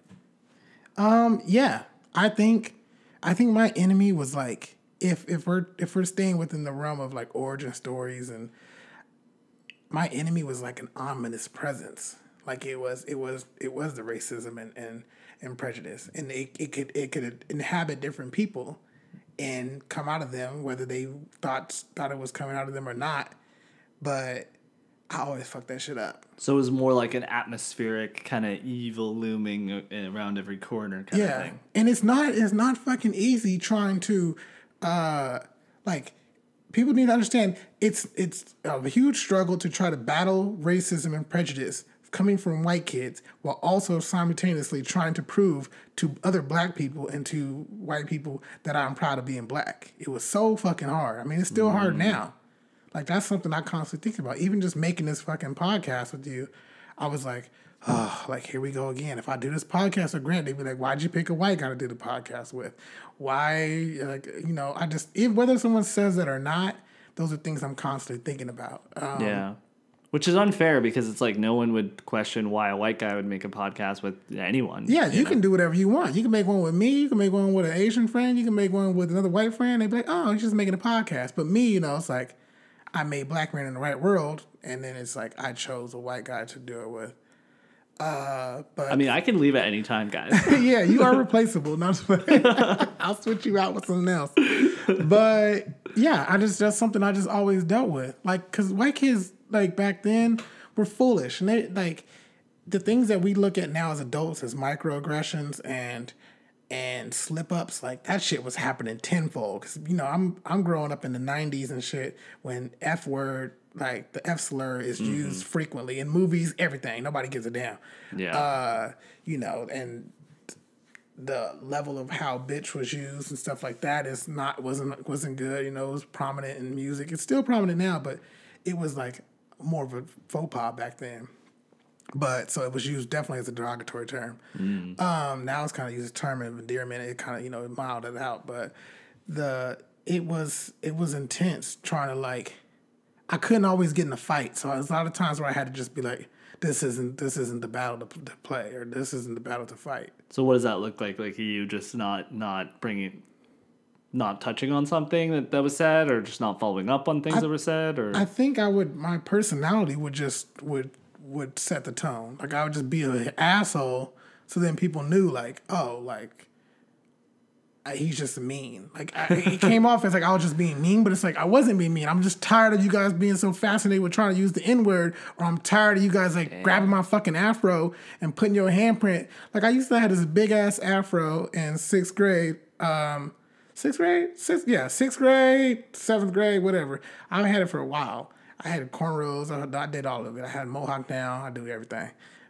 Um, yeah, I think, I think my enemy was like, if if we're if we're staying within the realm of like origin stories, and my enemy was like an ominous presence. Like it was, it was, it was the racism and and, and prejudice, and it, it could it could inhabit different people, and come out of them whether they thought thought it was coming out of them or not. But I always fuck that shit up. So it was more like an atmospheric kind of evil looming around every corner kind of Yeah, thing. and it's not it's not fucking easy trying to, uh, like, people need to understand it's it's a huge struggle to try to battle racism and prejudice coming from white kids while also simultaneously trying to prove to other black people and to white people that I'm proud of being black. It was so fucking hard. I mean, it's still hard now. Like that's something I constantly think about. Even just making this fucking podcast with you, I was like, oh, like here we go again. If I do this podcast with Grant, they'd be like, why'd you pick a white guy to do the podcast with? Why, like, you know, I just if whether someone says that or not, those are things I'm constantly thinking about. Um, Yeah. Which is unfair because it's like no one would question why a white guy would make a podcast with anyone. Yeah, you, can do whatever you want. You can make one with me. You can make one with an Asian friend. You can make one with another white friend. They'd be like, oh, he's just making a podcast. But me, you know, it's like I made Black Man in the Right World, and then it's like I chose a white guy to do it with. Uh, but I mean, I can leave at any time, guys. yeah, you are replaceable. Not I'll switch you out with something else. But yeah, I just that's something I just always dealt with. Like, cause white kids like back then we were foolish, and they like the things that we look at now as adults as microaggressions and and slip ups. Like that shit was happening tenfold. Cause you know I'm I'm growing up in the '90s and shit when f word like the f slur is used frequently in movies, everything. Nobody gives a damn Yeah. uh, you know, and the level of how bitch was used and stuff like that is not wasn't wasn't good. You know, it was prominent in music. It's still prominent now, but it was like more of a faux pas back then. But so it was used definitely as a derogatory term. Um, now it's kind of used as a term of endearment. It kind of you know it mild it out, but the it was it was intense trying to like I couldn't always get in a fight. So there's a lot of times where I had to just be like, "This isn't this isn't the battle to, to play, or this isn't the battle to fight." so what does that look like? Like you just not not bringing, not touching on something that, that was said, or just not following up on things that were said, or I think I would my personality would just would would set the tone. Like I would just be an asshole, so then people knew like, oh, like he's just mean. Like I, it came off as like I was just being mean, but it's like I wasn't being mean. I'm just tired of you guys being so fascinated with trying to use the N word, or I'm tired of you guys like grabbing my fucking afro and putting your handprint. Like I used to have this big ass afro in sixth grade. Um, sixth grade, sixth yeah, sixth grade, seventh grade, whatever. I had it for a while. I had cornrows. I, I did all of it. I had mohawk down. I do everything.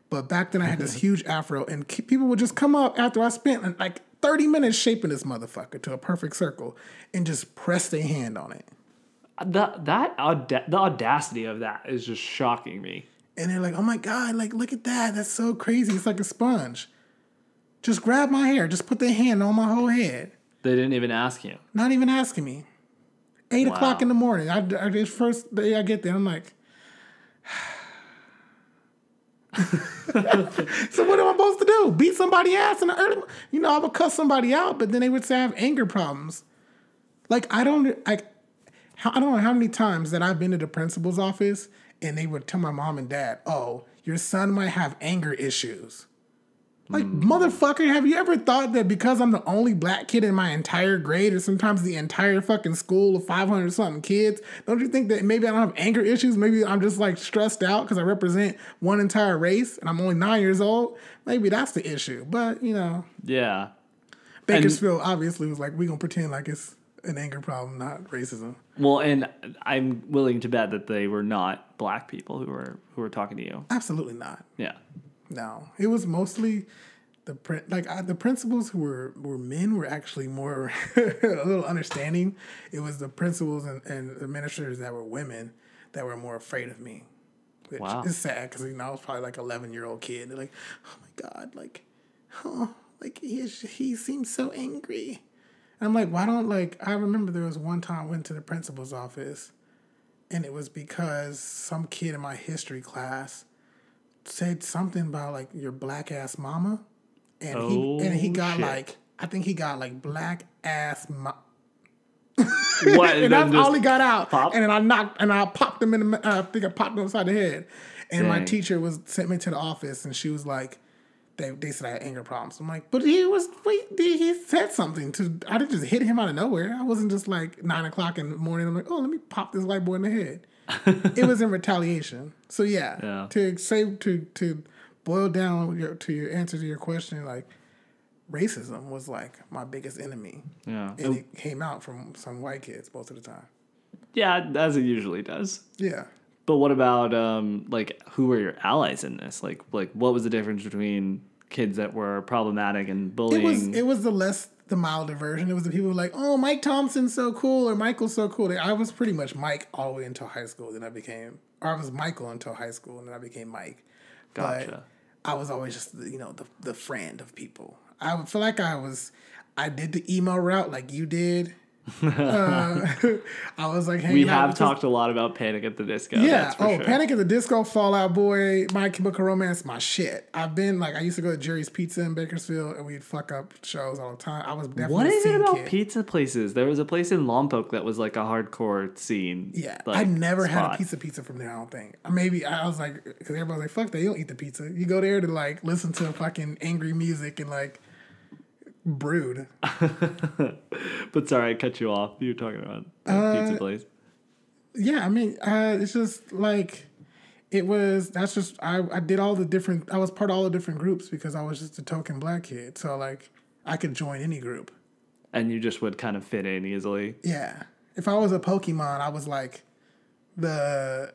But back then I had this huge afro, and people would just come up after I spent uh, like 30 minutes shaping this motherfucker to a perfect circle and just press their hand on it. that that auda- the audacity of that is just shocking me. And they're like, oh my God, like, look at that. That's so crazy. It's like a sponge. Just grab my hair. Just put their hand on my whole head. They didn't even ask you. Not even asking me. Eight o'clock in the morning. I, I this first day I get there, I'm like, so what am I supposed to do? Beat somebody ass in the early? You know, I would cuss somebody out, but then they would say I have anger problems. Like I don't like. I don't know how many times that I've been to the principal's office and they would tell my mom and dad, "Oh, your son might have anger issues." Like, mm. motherfucker, have you ever thought that because I'm the only black kid in my entire grade or sometimes the entire fucking school of 500 something kids, don't you think that maybe I don't have anger issues? Maybe I'm just like stressed out because I represent one entire race and I'm only nine years old? Maybe that's the issue. But, you know, Yeah. Bakersfield obviously was like, we're going to pretend like it's an anger problem, not racism. Well, and I'm willing to bet that they were not black people who were who were talking to you. Absolutely not. Yeah. No, it was mostly the like I, the principals who were were men were actually more a little understanding. It was the principals and, and administrators that were women that were more afraid of me. Which Wow. is sad because you know I was probably like eleven year old kid. They're like, oh my god, like, oh, like he is, he seems so angry. And I'm like, why don't like I remember there was one time I went to the principal's office, and it was because some kid in my history class said something about like your black ass mama, and he and he Oh, got shit. like I think he got like black ass. Mo- What? and that's all he got out. pop? And then I knocked and I popped him in the. Uh, I think I popped him upside the head. And my teacher was sent me to the office, and she was like, "They they said I had anger problems." I'm like, "But he was wait, he said something to. I didn't just hit him out of nowhere. I wasn't just like nine o'clock in the morning. I'm like, oh, let me pop this white boy in the head." It was in retaliation. So yeah, Yeah. to say to to boil down your, to your answer to your question, like racism was like my biggest enemy, Yeah. and it came out from some white kids most of the time. Yeah, as it usually does. Yeah, But what about um like who were your allies in this? Like like what was the difference between kids that were problematic and bullying? it was it was the less the milder version. It was the people like, oh, Mike Thompson's so cool or Mychal's so cool. I was pretty much Mike all the way until high school. Then I became, or I was Mychal until high school, and then I became Mike. Gotcha. But I was always just you know the the friend of people. I feel like I was. I did the emo route like you did. Uh, I was like, we have talked a lot about Panic at the Disco. yeah. Oh, sure. Panic at the Disco, Fall Out Boy, My Chemical Romance, my shit. I've been like, I used to go to Jerry's Pizza in Bakersfield, and we'd fuck up shows all the time. I was definitely What is it about kid. pizza places? There was a place in Lompoc that was like a hardcore scene. Yeah, like, I never had a spot. pizza pizza from there. I don't think. Maybe I was like, because everybody's like, "Fuck that, you don't eat the pizza. You go there to like listen to fucking angry music and like brood." But sorry, I cut you off. You were talking about Uh, pizza place. Yeah, I mean, uh, it's just like it was. That's just I. I did all the different. I was part of all the different groups because I was just a token black kid. So like, I could join any group. And you just would kind of fit in easily. Yeah. If I was a Pokemon, I was like the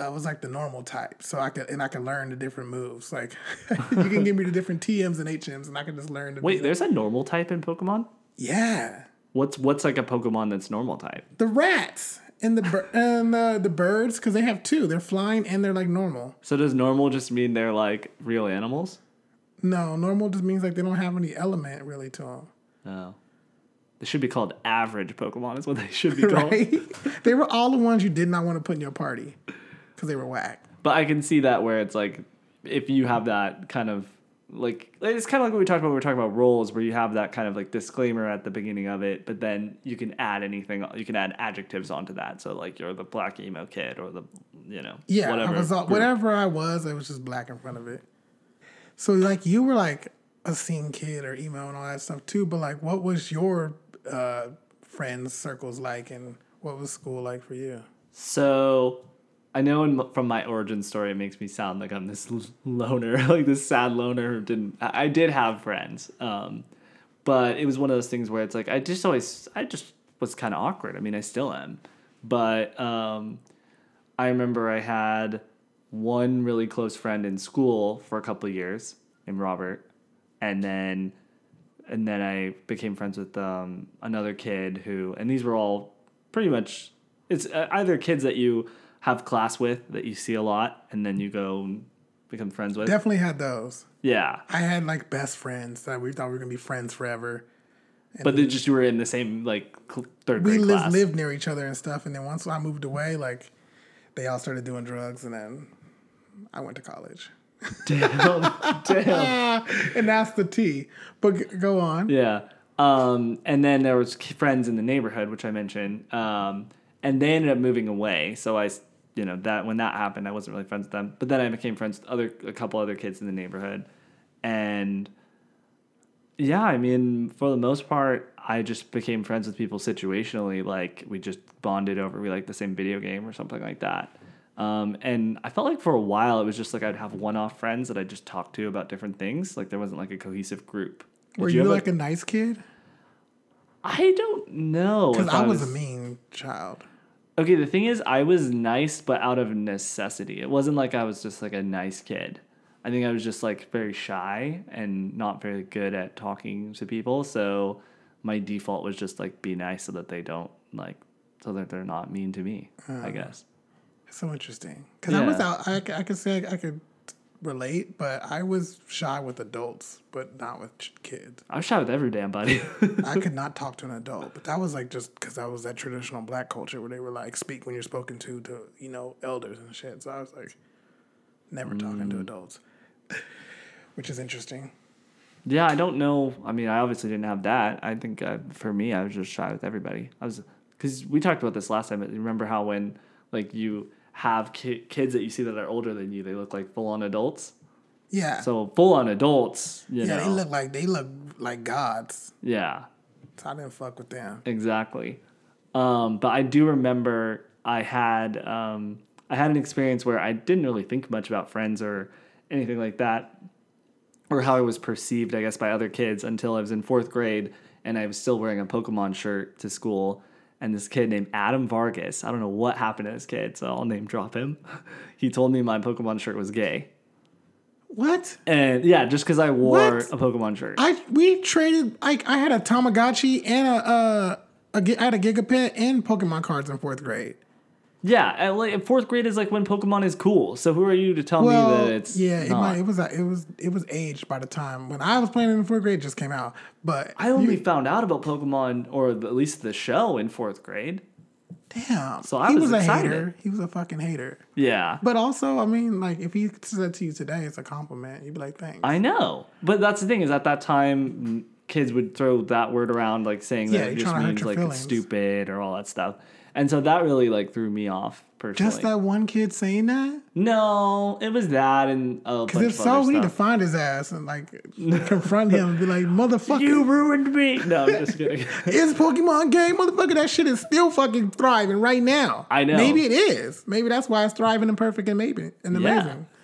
I was like the normal type. So I could and I could learn the different moves. Like you can give me the different TMs and HMs and I can just learn to Wait, there's a normal type in Pokemon? Yeah. What's what's like a Pokemon that's normal type? The rats and the bir- and uh, the birds cuz they have two. They're flying and they're like normal. So does normal just mean they're like real animals? No, normal just means like they don't have any element really to them. Oh. They should be called average Pokemon is what they should be called. Right? they were all the ones you did not want to put in your party cuz they were whack. But I can see that where it's like if you have that kind of like it's kind of like what we talked about when we were talking about roles where you have that kind of like disclaimer at the beginning of it, but then you can add anything you can add adjectives onto that. So like you're the black emo kid or the you know Yeah, whatever I was all, whatever I was, it was just black in front of it. So like you were like a scene kid or emo and all that stuff too, but like what was your uh, friends circles like, and what was school like for you? So I know in, from my origin story, it makes me sound like I'm this loner, like this sad loner who didn't. I I did have friends, um, but it was one of those things where it's like I just always, I just was kind of awkward. I mean, I still am, but um, I remember I had one really close friend in school for a couple years named Robert, and then and then I became friends with um, another kid who, and these were all pretty much, it's uh, either kids that you have class with that you see a lot, and then you go and become friends with. Definitely had those. yeah, I had like best friends that we thought we were gonna be friends forever. but they just you were in the same like third We grade lived, class. lived near each other and stuff, and then once I moved away, like they all started doing drugs, and then I went to college. Damn, damn. and that's the T. But go on. Yeah. Um, and then there was friends in the neighborhood, which I mentioned. Um, and they ended up moving away. So I, you know, that when that happened, I wasn't really friends with them. But then I became friends with other a couple other kids in the neighborhood, and yeah, I mean, for the most part, I just became friends with people situationally. Like we just bonded over we like the same video game or something like that. Um, and I felt like for a while it was just like I'd have one-off friends that I just talked to about different things. Like there wasn't like a cohesive group. Did Were you, a- like a nice kid? I don't know. Because I was a mean child. Okay, the thing is, I was nice, but out of necessity. It wasn't like I was just like a nice kid. I think I was just like very shy and not very good at talking to people. So my default was just like be nice so that they don't like, so that they're not mean to me. I ah. guess. It's so interesting. Because I was Yeah. out, I could say I, could relate, but I was shy with adults, but not with kids. I was shy with every damn body. I could not talk to an adult, but that was like just because I was that traditional black culture where they were like, speak when you're spoken to, to, you know, elders and shit. So I was like, never talking Mm. to adults, which is interesting. Yeah, I don't know. I mean, I obviously didn't have that. I think uh, for me, I was just shy with everybody. I was because we talked about this last time. But remember how when like you have ki- kids that you see that are older than you, they look like full on adults. Yeah. So full on adults, you yeah, know. they look like, they look like gods. yeah, So I didn't fuck with them. exactly. Um, but I do remember I had um, I had an experience where I didn't really think much about friends or anything like that, or how I was perceived, I guess, by other kids until I was in fourth grade and I was still wearing a Pokemon shirt to school. And this kid named Adam Vargas, I don't know what happened to this kid, so I'll name drop him. he told me my Pokemon shirt was gay. What? And yeah, just because I wore What? a Pokemon shirt. I we traded like I had a Tamagotchi and a uh a, I had a Gigapet and Pokemon cards in fourth grade. Yeah, like fourth grade is like when Pokemon is cool. So who are you to tell Well, me that it's yeah, it, might, it was it was it was aged by the time when I was playing in fourth grade. It just came out, but I only you- found out about Pokemon or at least the show in fourth grade. damn. So I he was was, a hater. He was a fucking hater. Yeah. But also, I mean, like if he said to you today, it's a compliment. You'd be like, thanks. I know. But that's the thing is at that time kids would throw that word around like saying Yeah, that it just trying to hurt means like feelings. it's stupid or all that stuff. And so that really like threw me off personally. just that one kid saying that. No, it was that and a bunch Because if so, we need to find his ass and like confront him and be like, motherfucker. You ruined me. No, I'm just kidding. it's Pokemon game, motherfucker? That shit is still fucking thriving right now. I know. Maybe it is. Maybe that's why it's thriving and perfect and maybe and Yeah. amazing.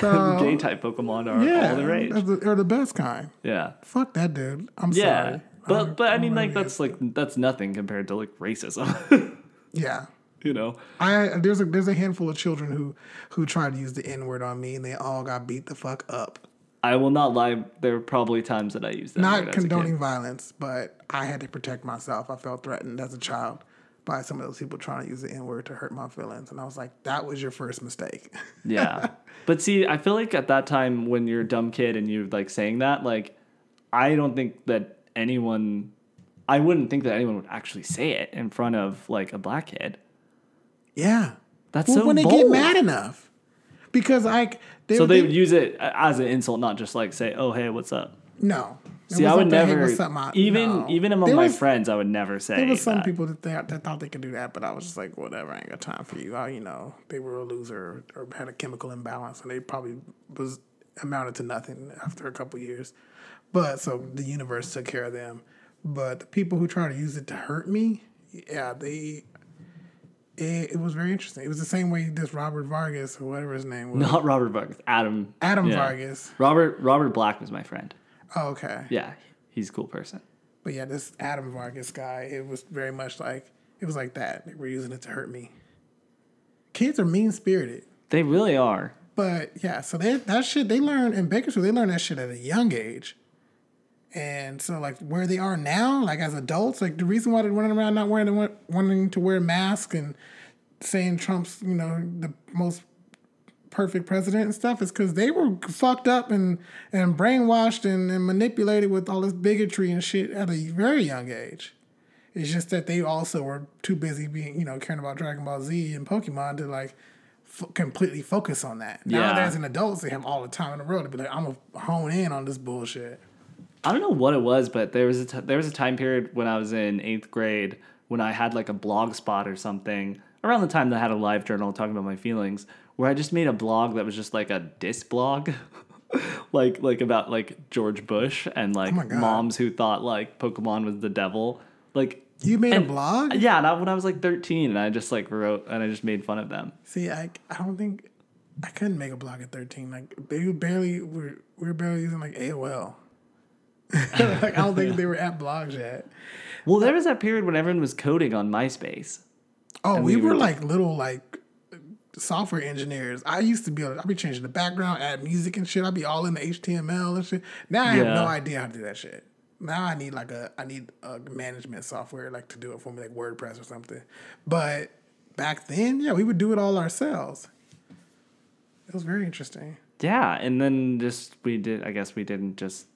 So Gay type Pokemon are yeah, all the rage. or the best kind. Yeah. Fuck that dude. I'm Yeah. sorry. But but I mean like that's like that's nothing compared to like racism. yeah. you know. I there's a there's a handful of children who who tried to use the N word on me and they all got beat the fuck up. I will not lie. There were probably times that I used that. Not word as a kid. condoning violence, but I had to protect myself. I felt threatened as a child by some of those people trying to use the N word to hurt my feelings, and I was like, that was your first mistake. Yeah. But see, I feel like at that time when you're a dumb kid and you're like saying that, like, I don't think that anyone, I wouldn't think that anyone would actually say it in front of like a black kid. yeah. That's Well, so when they get mad enough, because like they, So they they would use it as an insult, not just like say, "Oh, hey, what's up?" no. See, I would like the, "Hey, never, up, even No. even among There my was- friends, I would never say. There was some that. people that, they, that thought they could do that, but I was just like, whatever, I ain't got time for you. I, you know, they were a loser or, or had a chemical imbalance, and they probably was amounted to nothing after a couple years. But so the universe took care of them. But the people who try to use it to hurt me, yeah, they. It, it was very interesting. It was the same way this Robert Vargas or whatever his name was. Not Robert Vargas, Adam. Adam yeah. Vargas. Robert Robert Black was my friend. Oh, okay. Yeah, he's a cool person. But yeah, this Adam Vargas guy, it was very much like it was like that. They were using it to hurt me. Kids are mean spirited. They really are. But yeah, so they, that shit they learn in Bakersfield, they learn that shit at a young age. And so like where they are now, like as adults, like the reason why they're running around not wearing wanting to wear masks and saying Trump's, you know, the most perfect president and stuff is because they were fucked up and and brainwashed and, and manipulated with all this bigotry and shit at a very young age. It's just that they also were too busy being, you know, caring about Dragon Ball Z and Pokemon to like f- completely focus on that. Yeah. as an adults, they have all the time in the world to be like, I'm gonna hone in on this bullshit. I don't know what it was, but there was a t- there was a time period when I was in eighth grade when I had like a blog spot or something around the time that I had a LiveJournal talking about my feelings, where I just made a blog that was just like a diss blog, like like about like George Bush and like Oh moms who thought like Pokemon was the devil, like. You made and- a blog? Yeah, and I, when I was like thirteen, and I just like wrote and I just made fun of them. See, I I don't think I couldn't make a blog at 13. Like they barely were we were barely using like AOL. like I don't think they were at blogs yet. Well, there was that period when everyone was coding on MySpace. Oh, we, we were were- like little like software engineers. I used to be able to, I'd be changing the background, add music and shit. I'd be all in the HTML and shit. Now I have no idea how to do that shit. Now I need like a I need a management software like to do it for me, like WordPress or something. But back then, yeah, we would do it all ourselves. It was very interesting. Yeah, and then just we did. I guess we didn't just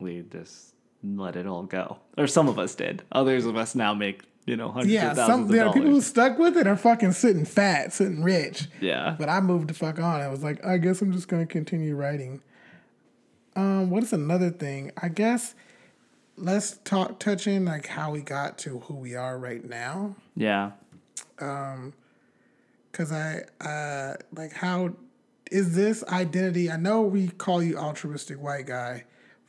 we just let it all go, or some of us did. Others of us now make you know hundreds Yeah, of some thousands there of are people who stuck with it are fucking sitting fat, sitting rich. Yeah, But I moved the fuck on. I was like, I guess I'm just gonna continue writing. Um, what is another thing? I guess let's talk touch in like how we got to who we are right now. yeah, Um, Cause I uh like how is this identity? I know we call you altruistic white guy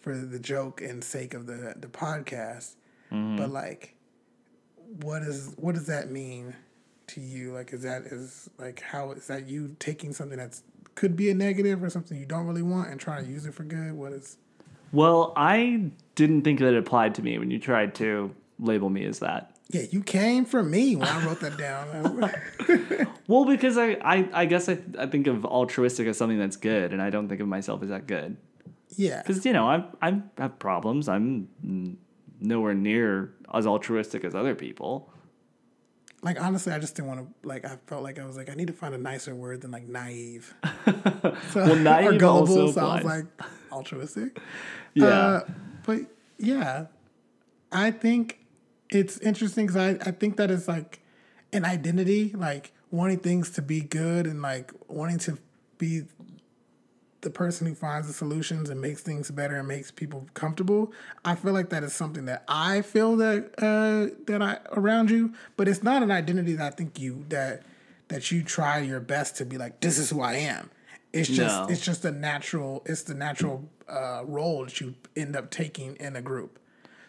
for the joke and sake of the the podcast, mm-hmm. but like, what is what does that mean to you? Like, is that is like how is that you taking something that's could be a negative or something you don't really want and trying to use it for good? What is? Well, I didn't think that it applied to me when you tried to label me as that. Yeah, you came for me when I wrote that down. well, because I, I, I guess I, I think of altruistic as something that's good, and I don't think of myself as that good. Yeah. Because you know I'm I have problems. I'm nowhere near as altruistic as other people. Like honestly, I just didn't want to. Like I felt like I was like I need to find a nicer word than like naive. So, well, naive or gullible. Also so I was like altruistic. Yeah. Uh, but yeah, I think it's interesting because I, I think that is like an identity, like wanting things to be good and like wanting to be the person who finds the solutions and makes things better and makes people comfortable. I feel like that is something that I feel that uh, that I around you, but it's not an identity that I think you that that you try your best to be like this is who I am. It's just no. it's just a natural it's the natural uh, role that you end up taking in a group.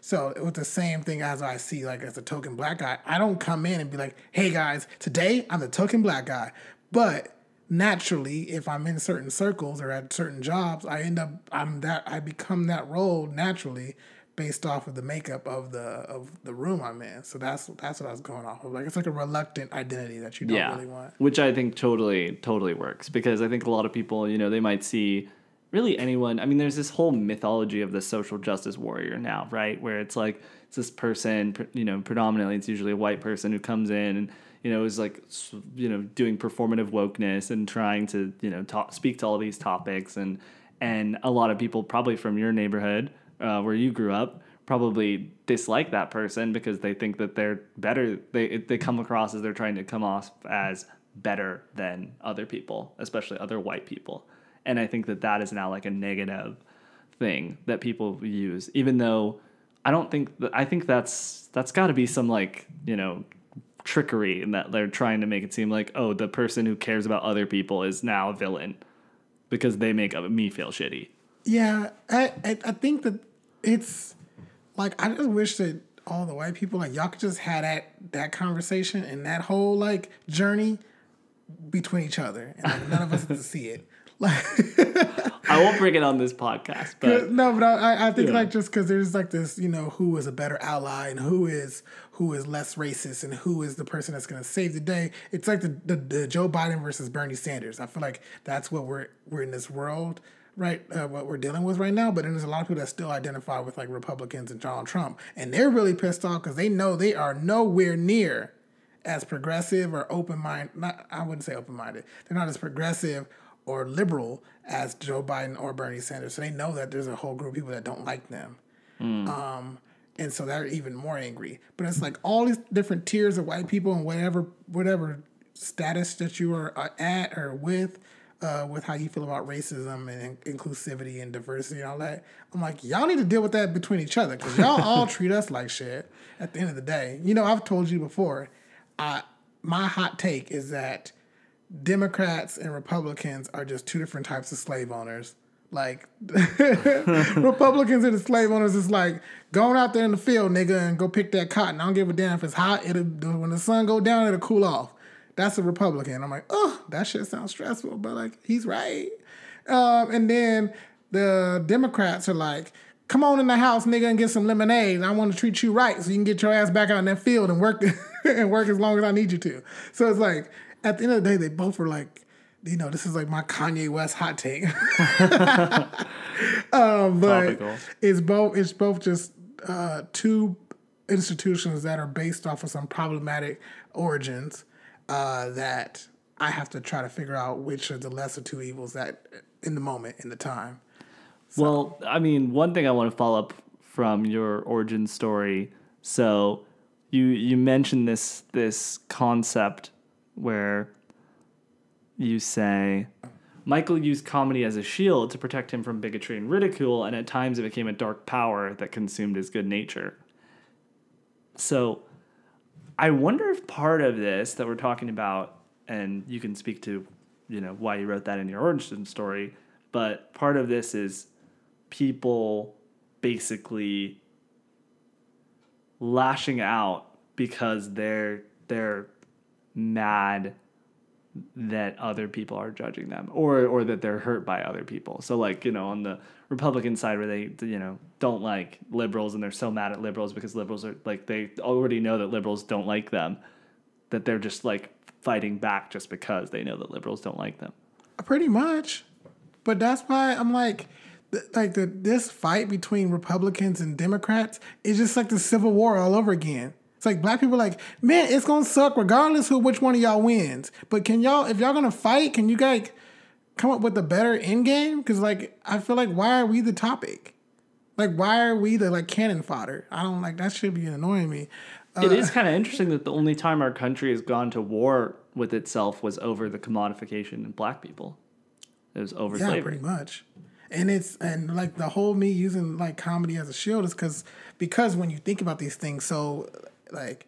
So it was the same thing as I see like as a token black guy. I don't come in and be like, "Hey guys, today I'm the token black guy." But naturally, if I'm in certain circles or at certain jobs, I end up I'm that I become that role naturally based off of the makeup of the of the room I'm in. So that's that's what I was going off of. Like it's like a reluctant identity that you don't yeah, really want. Which I think totally totally works because I think a lot of people, you know, they might see really anyone. I mean, there's this whole mythology of the social justice warrior now, right? Where it's like it's this person, you know, predominantly it's usually a white person who comes in and you know is like you know doing performative wokeness and trying to you know talk, speak to all these topics. And and a lot of people probably from your neighborhood uh, where you grew up probably dislike that person because they think that they're better they they come across as they're trying to come off as better than other people especially other white people. And I think that that is now like a negative thing that people use, even though I don't think that, I think that's that's got to be some like you know trickery in that they're trying to make it seem like oh the person who cares about other people is now a villain because they make me feel shitty. Yeah, I I, I think that it's like I just wish that all the white people like y'all could just have that that conversation and that whole like journey between each other and like, none of us to see it I won't bring it on this podcast, but no, but I, I think yeah. like just because there's like this, you know, who is a better ally and who is who is less racist and who is the person that's going to save the day. It's like the, the, the Joe Biden versus Bernie Sanders. I feel like that's what we're we're in this world right uh, what we're dealing with right now but then there's a lot of people that still identify with like republicans and donald trump and they're really pissed off because they know they are nowhere near as progressive or open-minded not i wouldn't say open-minded they're not as progressive or liberal as Joe Biden or Bernie Sanders. So they know that there's a whole group of people that don't like them. Mm. Um, and so they're even more angry. But it's like all these different tiers of white people and whatever whatever status that you are uh, at or with, uh, with how you feel about racism and inclusivity and diversity and all that. I'm like, y'all need to deal with that between each other because y'all all treat us like shit. At the end of the day, you know, I've told you before. I my hot take is that Democrats and Republicans are just two different types of slave owners. Like Republicans and the slave owners is like going out there in the field, nigga, and go pick that cotton. I don't give a damn if it's hot. It'll when the sun go down, it'll cool off. That's a Republican. I'm like, oh, that shit sounds stressful, but like he's right. Um, and then the Democrats are like, come on in the house, nigga, and get some lemonade. I want to treat you right, so you can get your ass back out in that field and work and work as long as I need you to. So it's like at the end of the day, they both were like, you know, this is like my Kanye West hot take. um, but Topical. it's both it's both just uh, two institutions that are based off of some problematic origins uh, that I have to try to figure out which are the lesser two evils that in the moment in the time. So. Well, I mean, one thing I want to follow up from your origin story. So you you mentioned this this concept where you say Mychal used comedy as a shield to protect him from bigotry and ridicule, and at times it became a dark power that consumed his good nature. So I wonder if part of this that we're talking about, and you can speak to, you know, why you wrote that in your origin story, but part of this is people basically lashing out because they're they're mad that other people are judging them or or that they're hurt by other people. So like, you know, on the Republican side where they you know, don't like liberals and they're so mad at liberals because liberals are like they already know that liberals don't like them that they're just like fighting back just because they know that liberals don't like them. Pretty much. But that's why I'm like like the this fight between Republicans and Democrats is just like the Civil War all over again. Like black people are like, man, it's gonna suck regardless of which one of y'all wins. But can y'all, if y'all gonna fight, can you guys come up with a better end game? Because like, I feel like why are we the topic? Like, why are we the like cannon fodder? I don't like that. Should be annoying me. it uh, is kind of interesting that the only time our country has gone to war with itself was over the commodification of black people. It was over Yeah, slavery. pretty much. And it's and like the whole me using like comedy as a shield is because because when you think about these things so like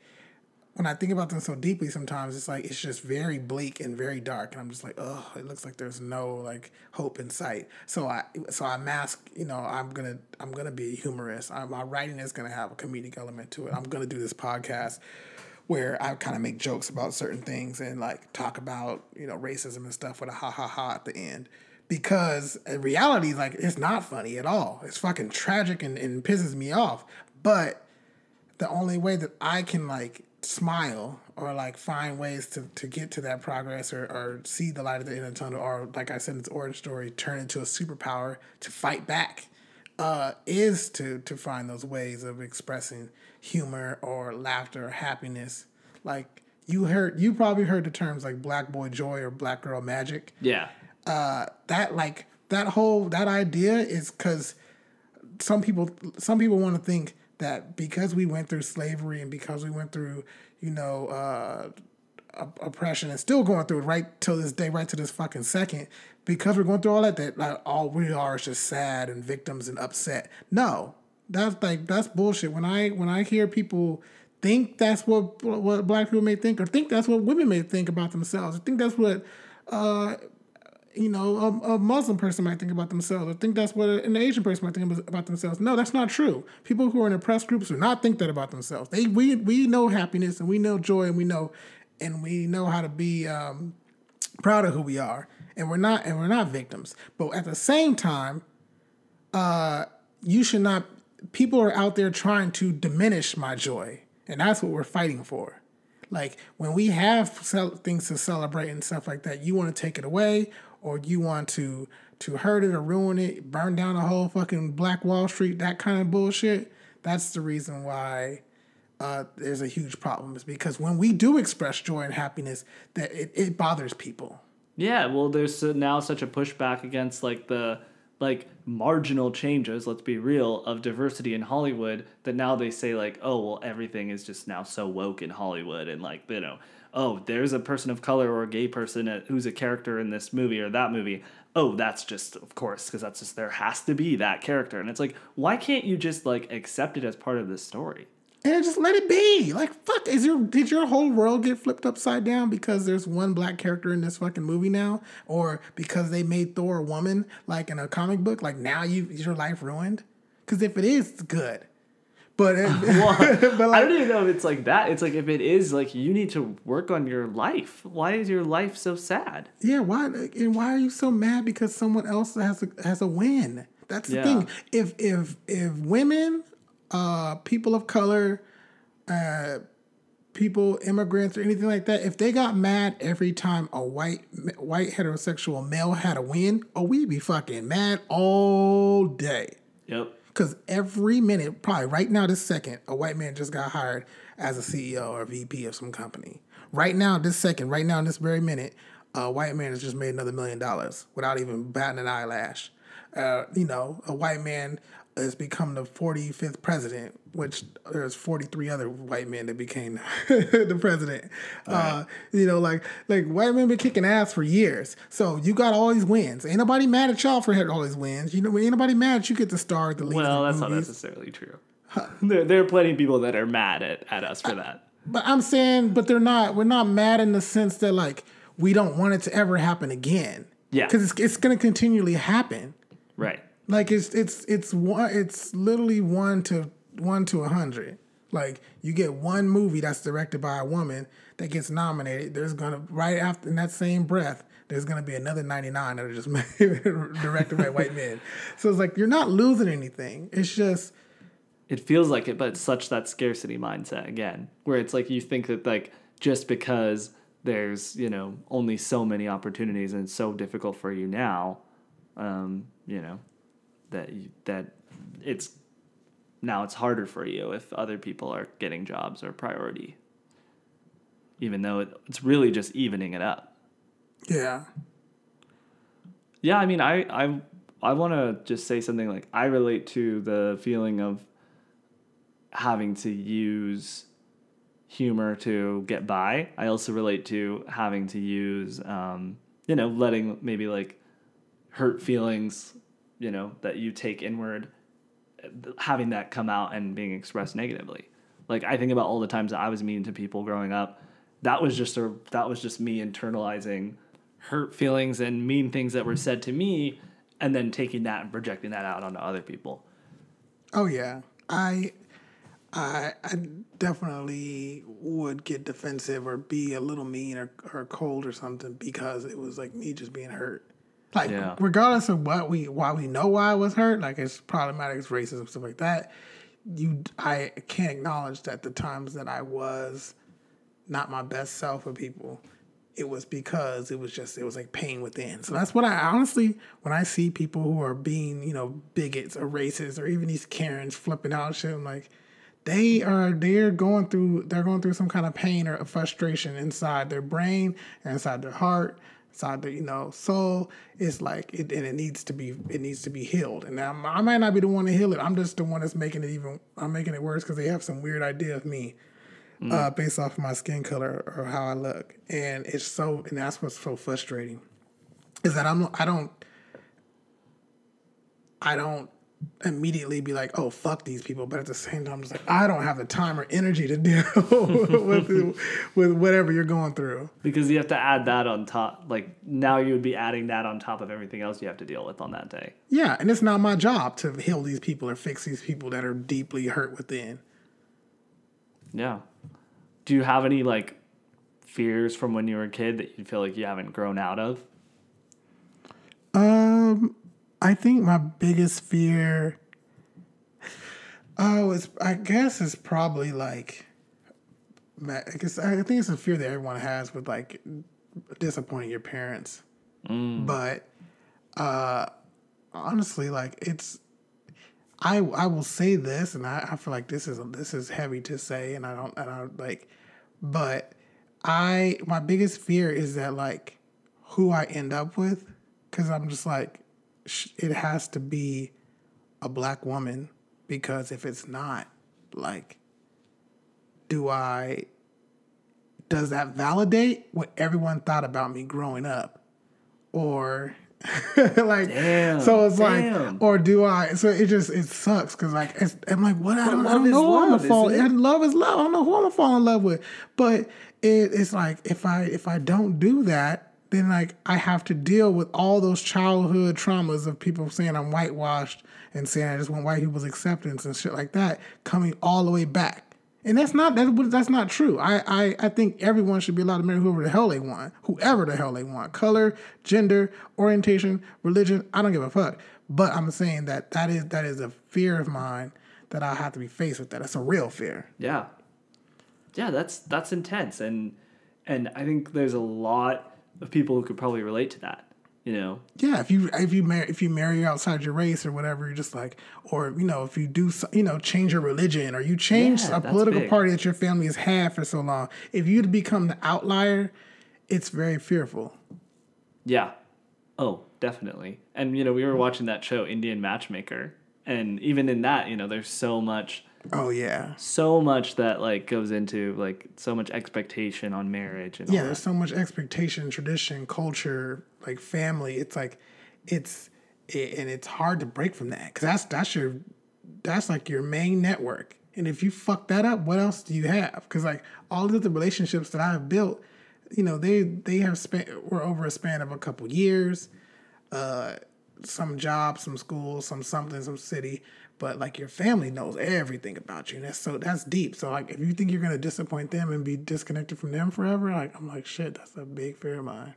when I think about them so deeply sometimes it's like it's just very bleak and very dark and I'm just like oh it looks like there's no like hope in sight. So I so I mask you know I'm gonna I'm gonna be humorous I, my writing is gonna have a comedic element to it. I'm gonna do this podcast where I kind of make jokes about certain things and like talk about you know racism and stuff with a ha ha ha at the end. Because in reality like it's not funny at all. It's fucking tragic and, and pisses me off. But the only way that I can like smile or like find ways to, to get to that progress or, or see the light at the end of the tunnel or like I said in its origin story turn into a superpower to fight back uh, is to to find those ways of expressing humor or laughter or happiness like you heard you probably heard the terms like black boy joy or black girl magic Yeah. uh, that like that whole that idea is because some people some people want to think that because we went through slavery and because we went through you know uh, oppression and still going through it right till this day right to this fucking second because we're going through all that that like all we are is just sad and victims and upset. No. That's like that's bullshit. When i when i hear people think that's what what black people may think or think that's what women may think about themselves i think that's what uh you know, a, a Muslim person might think about themselves. I think that's what an Asian person might think about themselves. No, that's not true. People who are in oppressed groups do not think that about themselves. They we we know happiness and we know joy and we know and we know how to be um, proud of who we are. And we're not and we're not victims. But at the same time, uh, you should not. People are out there trying to diminish my joy, and that's what we're fighting for. Like when we have things to celebrate and stuff like that, you want to take it away, or you want to to hurt it or ruin it, burn down the whole fucking Black Wall Street, that kind of bullshit. That's the reason why uh, there's a huge problem. Is because when we do express joy and happiness, that it, it bothers people. Yeah, well, there's now such a pushback against like the like marginal changes. Let's be real of diversity in Hollywood that now they say like, oh well, everything is just now so woke in Hollywood, and like you know, oh, there's a person of color or a gay person who's a character in this movie or that movie. Oh, that's just of course because that's just there has to be that character, and it's like, why can't you just like accept it as part of the story? and just let it be. Like fuck, is your did your whole world get flipped upside down because there's one black character in this fucking movie now, or because they made Thor a woman like in a comic book? Like now you is your life ruined? Because if it is, it's good. But, but I don't even know if it's like that. It's like if it is like you need to work on your life. Why is your life so sad? yeah, why and why are you so mad because someone else has a has a win? That's the Yeah. thing. If if if women, uh, people of color, uh, people, immigrants, or anything like that, if they got mad every time a white white heterosexual male had a win, oh, we'd be fucking mad all day. Yep. Because every minute, probably right now, this second, a white man just got hired as a CEO or VP of some company. Right now, this second, right now, in this very minute, a white man has just made another million dollars without even batting an eyelash. Uh, you know, a white man has become the 45th president, which there's 43 other white men that became the president. Uh, you know, like like white men been kicking ass for years. So you got all these wins. Ain't nobody mad at y'all for having all these wins. You know, ain't nobody mad that you get to star at the lead. Well, that's not necessarily true. there, there are plenty of people that are mad at, at us for that. But I'm saying, but they're not. We're not mad in the sense that like we don't want it to ever happen again. Yeah. because it's it's gonna continually happen. Right. Like it's it's it's one. It's literally one to one to a hundred. Like you get one movie that's directed by a woman that gets nominated, there's gonna right after in that same breath, there's gonna be another 99 that are just directed by white men. So it's like you're not losing anything. It's just it feels like it, but it's such that scarcity mindset again, where it's like you think that like just because there's you know only so many opportunities and it's so difficult for you now, um, you know, that you, that it's now it's harder for you if other people are getting jobs or priority, even though it, it's really just evening it up. Yeah. Yeah, I mean, I I I want to just say something like I relate to the feeling of having to use humor to get by. I also relate to having to use, um, you know, letting maybe like hurt feelings, you know, that you take inward, having that come out and being expressed negatively. Like I think about all the times that I was mean to people growing up. That was just a that was just me internalizing hurt feelings and mean things that were said to me, and then taking that and projecting that out onto other people. Oh yeah, I I, I definitely would get defensive or be a little mean or, or cold or something because it was like me just being hurt. Like yeah. regardless of what we why we know why I was hurt, like it's problematic, it's racism, stuff like that. You, I can't acknowledge that the times that I was not my best self for people, it was because it was just it was like pain within. So that's what I honestly when I see people who are being you know bigots or racists or even these Karens flipping out shit, I'm like they are they're going through they're going through some kind of pain or frustration inside their brain and inside their heart their you know soul it's like it and it needs to be it needs to be healed. And I'm, i might not be the one to heal it. I'm just the one that's making it even i'm making it worse because they have some weird idea of me mm. uh, based off of my skin color or how i look. And it's so and that's what's so frustrating is that i'm i don't i don't immediately be like, oh, fuck these people. But at the same time, I'm just like, I don't have the time or energy to deal with, with whatever you're going through. Because you have to add that on top. Like now you would be adding that on top of everything else you have to deal with on that day. Yeah. And it's not my job to heal these people or fix these people that are deeply hurt within. Yeah. Do you have any like fears from when you were a kid that you feel like you haven't grown out of? Um, I think my biggest fear, oh, it's I guess it's probably like, I guess I think it's a fear that everyone has with like disappointing your parents. Mm. But uh, honestly, like it's, I I will say this, and I, I feel like this is this is heavy to say, and I don't I don't like, but I my biggest fear is that like who I end up with, because I'm just like it has to be a black woman because if it's not, like, do I, does that validate what everyone thought about me growing up? Or, like, damn, so it's damn. like, or do I, so it just, it sucks because, like, I'm like, what? I don't, I don't know who I'm gonna fall, and love is love. I don't know who I'm gonna fall in love with. But it, it's like, if I, if I don't do that, then like I have to deal with all those childhood traumas of people saying I'm whitewashed and saying I just want white people's acceptance and shit like that coming all the way back. And that's not that, that's not true. I, I I think everyone should be allowed to marry whoever the hell they want, whoever the hell they want, color, gender, orientation, religion. I don't give a fuck. But I'm saying that that is that is a fear of mine that I have to be faced with. That it's a real fear. Yeah, yeah, that's that's intense, and and I think there's a lot of people who could probably relate to that. You know. Yeah, if you if you marry if you marry outside your race or whatever, you're just like, or you know, if you do you know change your religion or you change yeah, a political big. party that your family has had for so long, if you become the outlier, it's very fearful. Yeah. Oh, definitely. And you know, we were watching that show Indian Matchmaker, and even in that, you know, there's so much Oh yeah. So much that like goes into like so much expectation on marriage and yeah. There's so much expectation, tradition, culture, like family. It's like it's it, and it's hard to break from that because that's that's your that's like your main network. And if you fuck that up, what else do you have? Because like all of the relationships that I've built, you know, they they have spent were over a span of a couple years. Uh, some job, some school, some something, some city, but like your family knows everything about you. And that's so that's deep. So like if you think you're gonna disappoint them and be disconnected from them forever, like I'm like shit, that's a big fear of mine.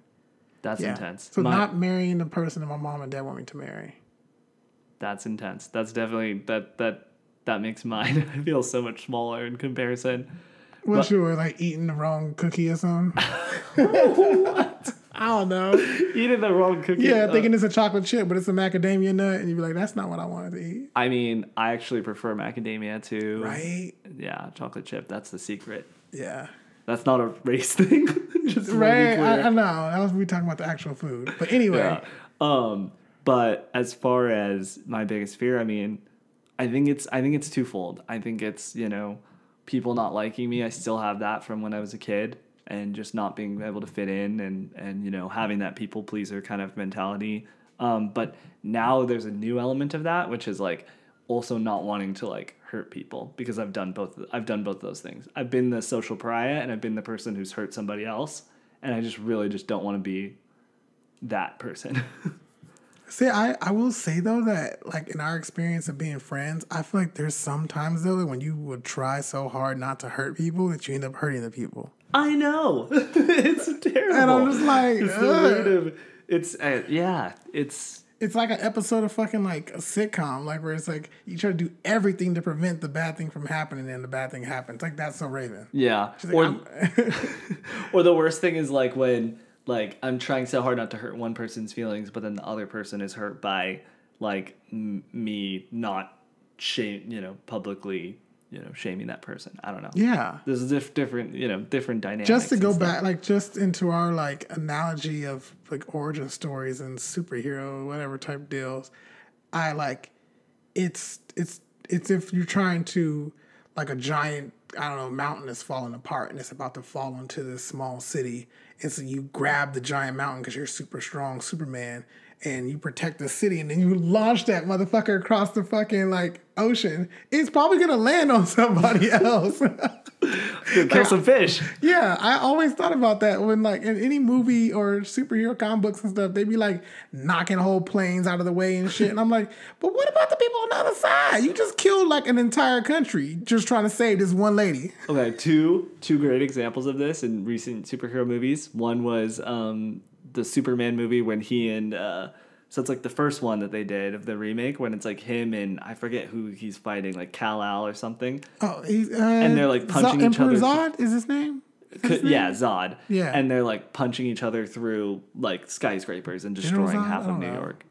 That's Yeah. intense. So My- not marrying the person that my mom and dad want me to marry. That's intense. That's definitely that that that makes mine feel so much smaller in comparison. What you were Like eating the wrong cookie or something? I don't know. Eating the wrong cookie. Yeah, uh, thinking it's a chocolate chip, but it's a macadamia nut, and you'd be like, "That's not what I wanted to eat." I mean, I actually prefer macadamia to Right? Yeah, chocolate chip. That's the secret. Yeah. That's not a race thing. Just Right. I, I know. That was we talking about the actual food, but anyway. Yeah. Um, but as far as my biggest fear, I mean, I think it's I think it's twofold. I think it's you know people not liking me. I still have that from when I was a kid, and just not being able to fit in, and and you know having that people pleaser kind of mentality. Um, but now there's a new element of that, which is like also not wanting to like hurt people because I've done both. I've done both those things. I've been the social pariah, and I've been the person who's hurt somebody else, and I just really just don't want to be that person. See, I, I will say though that like in our experience of being friends, I feel like there's sometimes though that when you would try so hard not to hurt people that you end up hurting the people. I know. it's terrible. And I'm just like, it's the ugh. of it's uh, yeah, it's It's like an episode of fucking like a sitcom, like where it's like you try to do everything to prevent the bad thing from happening, and the bad thing happens. Like that's so Raven. yeah. She's Or or the worst thing is like when like I'm trying so hard not to hurt one person's feelings, but then the other person is hurt by like m- me not shame, you know, publicly, you know, shaming that person. I don't know. yeah. There's diff- different, you know, different dynamics. just to go back like just into our like analogy of like origin stories and superhero whatever type deals i like it's it's it's if you're trying to like a giant i don't know mountain is falling apart and it's about to fall into this small city and so you grab the giant mountain because you're super strong superman and you protect the city and then you launch that motherfucker across the fucking like ocean it's probably gonna land on somebody else kill some fish. Yeah, I always thought about that when like in any movie or superhero comic books and stuff, they'd be like knocking whole planes out of the way and shit. And I'm like, but what about the people on the other side? You just killed like an entire country just trying to save this one lady. Okay, two two great examples of this in recent superhero movies. One was um, the Superman movie when he and uh, so it's like the first one that they did of the remake when it's like him and I forget who he's fighting, like Kal El or something. Oh, he's, uh, And they're, like, punching each Emperor other. Zod is his name. Is his Could- name? yeah, Zod. Yeah. and they're like punching each other through like skyscrapers and destroying half of New know. York.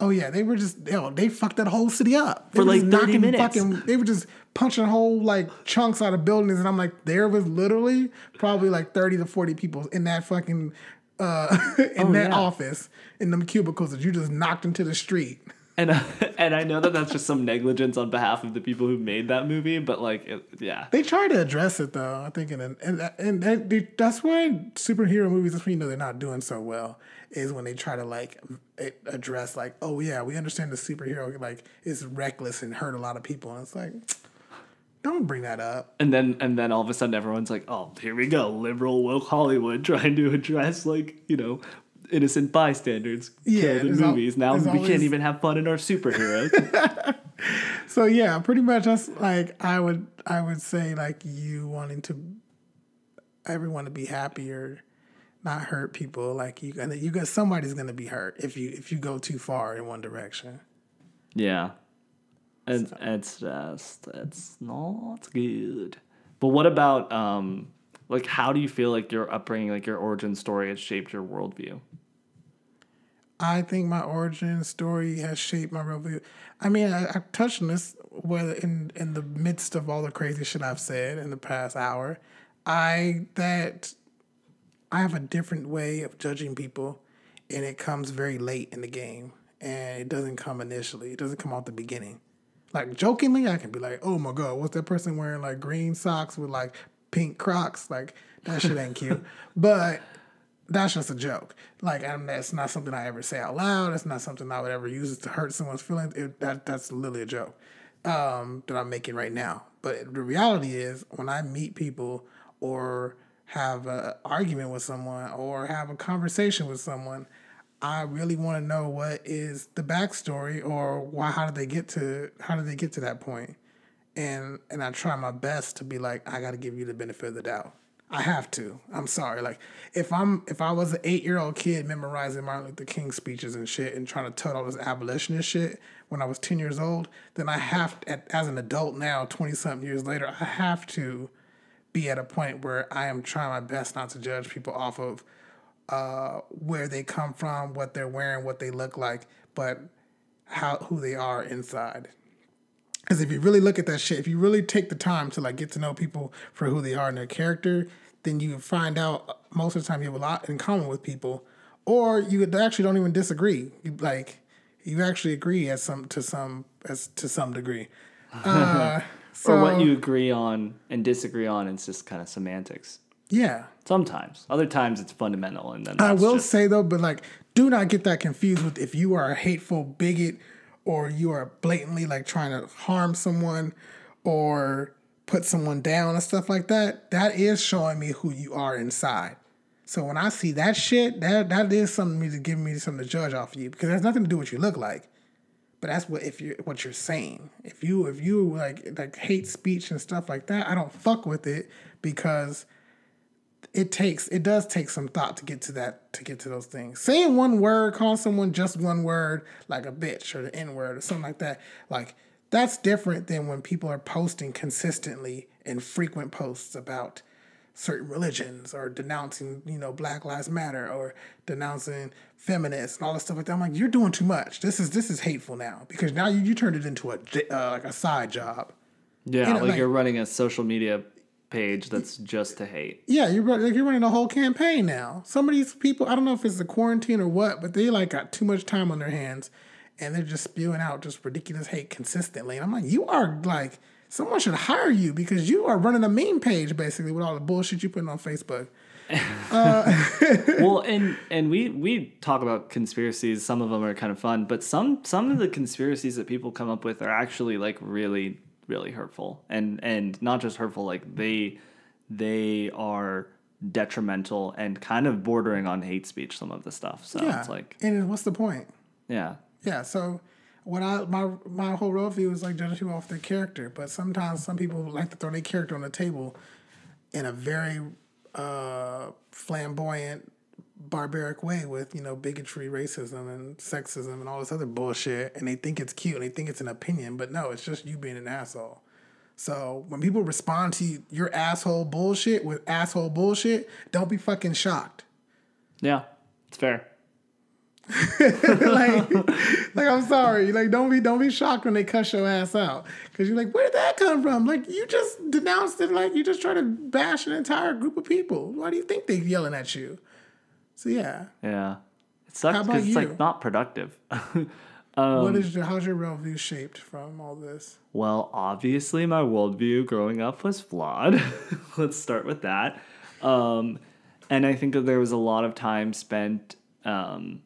Oh yeah, they were just yo, they fucked that whole city up They For, like, 30 minutes. Fucking, they were just punching whole like chunks out of buildings, and I'm like, there was literally probably like thirty to forty people in that fucking uh, in Oh, that yeah. office in them cubicles that you just knocked into the street. And and I know that that's just some negligence on behalf of the people who made that movie, but like, it, yeah, They try to address it though, I think, and and and, and they, that's why superhero movies. That's when you know they're not doing so well. Is when they try to like address like, oh yeah, we understand the superhero like is reckless and hurt a lot of people, and it's like, don't bring that up. and then and then all of a sudden everyone's like, oh, here we go, liberal woke Hollywood trying to address like you know innocent bystanders Yeah, killed in al- movies. now we there's can't even have fun in our superheroes. So yeah, pretty much that's like I would I would say like you wanting to everyone to be happy or not hurt people. Like you gonna you got somebody's gonna be hurt if you if you go too far in one direction. yeah, and it's just it's not good. But what about um like how do you feel like your upbringing, like your origin story, has shaped your worldview? I think my origin story has shaped my worldview. I mean, I, I touched on this whether in in the midst of all the crazy shit I've said in the past hour. I that I have a different way of judging people, and it comes very late in the game, and it doesn't come initially. It doesn't come out the beginning. Like jokingly, I can be like, "Oh my god, what's that person wearing like green socks with like pink Crocs?" Like that shit ain't cute. But that's just a joke. Like, and that's not something I ever say out loud. It's not something I would ever use to hurt someone's feelings. It, that that's literally a joke um, that I'm making right now. But the reality is, when I meet people or have an argument with someone or have a conversation with someone, I really want to know what is the backstory or why how did they get to how did they get to that point? And and I try my best to be like, I gotta give you the benefit of the doubt. I have to. I'm sorry. Like if I'm if I was an eight year old kid memorizing Martin Luther King speeches and shit and trying to tote all this abolitionist shit when I was ten years old, then I have to, as an adult now, twenty something years later, I have to be at a point where I am trying my best not to judge people off of uh, where they come from, what they're wearing, what they look like, but how who they are inside. Because if you really look at that shit, if you really take the time to like get to know people for who they are and their character, then you find out most of the time you have a lot in common with people, or you actually don't even disagree. You like you actually agree as some to some as to some degree. Uh, so, or what you agree on and disagree on, it's just kind of semantics. Yeah. Sometimes. Other times it's fundamental and then I will just... say though, but like do not get that confused with if you are a hateful bigot or you are blatantly like trying to harm someone or put someone down and stuff like that. That is showing me who you are inside. So when I see that shit, that that is something to give me something to judge off of you because it has nothing to do with what you look like. But that's what if you what you're saying. If you if you like like hate speech and stuff like that, I don't fuck with it because it takes it does take some thought to get to that to get to those things. Saying one word, calling someone just one word, like a bitch or the N word or something like that, like that's different than when people are posting consistently in frequent posts about certain religions or denouncing, you know, Black Lives Matter or denouncing feminists and all this stuff like that. I'm like, you're doing too much. This is this is hateful now because now you, you turned it into a uh, like a side job. Yeah, like, like, you're running a social media page that's just to hate. Yeah, you're like you're running a whole campaign now. Some of these people, I don't know if it's the quarantine or what, but they like got too much time on their hands, and they're just spewing out just ridiculous hate consistently. And I'm like, you are like someone should hire you because you are running a meme page basically with all the bullshit you putting on Facebook. uh, well, and and we we talk about conspiracies. Some of them are kind of fun, but some some of the conspiracies that people come up with are actually like really really hurtful. And and not just hurtful like they they are detrimental and kind of bordering on hate speech some of the stuff. So yeah. it's like and what's the point? Yeah. Yeah so what I my my whole worldview is like judging people off their character, but sometimes some people like to throw their character on the table in a very uh, flamboyant barbaric way with you know bigotry, racism, and sexism and all this other bullshit, and they think it's cute and they think it's an opinion, but no, it's just you being an asshole. So when people respond to your asshole bullshit with asshole bullshit, don't be fucking shocked. Yeah, it's fair. like, like I'm sorry. Like, don't be don't be shocked when they cuss your ass out because you're like, where did that come from? Like, you just denounced it. Like, you just try to bash an entire group of people. Why do you think they're yelling at you? So yeah. Yeah. It sucks because it's like not productive. um, what is your how's your worldview shaped from all this? Well, obviously my worldview growing up was flawed. Let's start with that. Um, and I think that there was a lot of time spent. Um,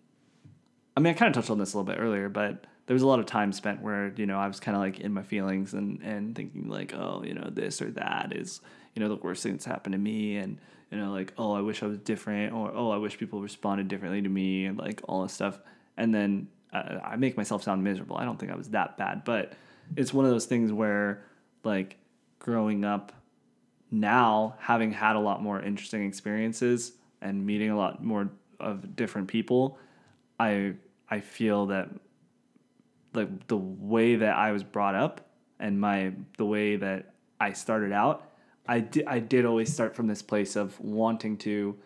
I mean, I kind of touched on this a little bit earlier, but there was a lot of time spent where you know I was kind of like in my feelings and and thinking like, oh, you know, this or that is you know the worst thing that's happened to me, and you know, like, oh, I wish I was different, or oh, I wish people responded differently to me, and like all this stuff. And then uh, I make myself sound miserable. I don't think I was that bad, but it's one of those things where, like, growing up now, having had a lot more interesting experiences and meeting a lot more of different people, I I feel that like the way that I was brought up and my the way that I started out I did I did always start from this place of wanting to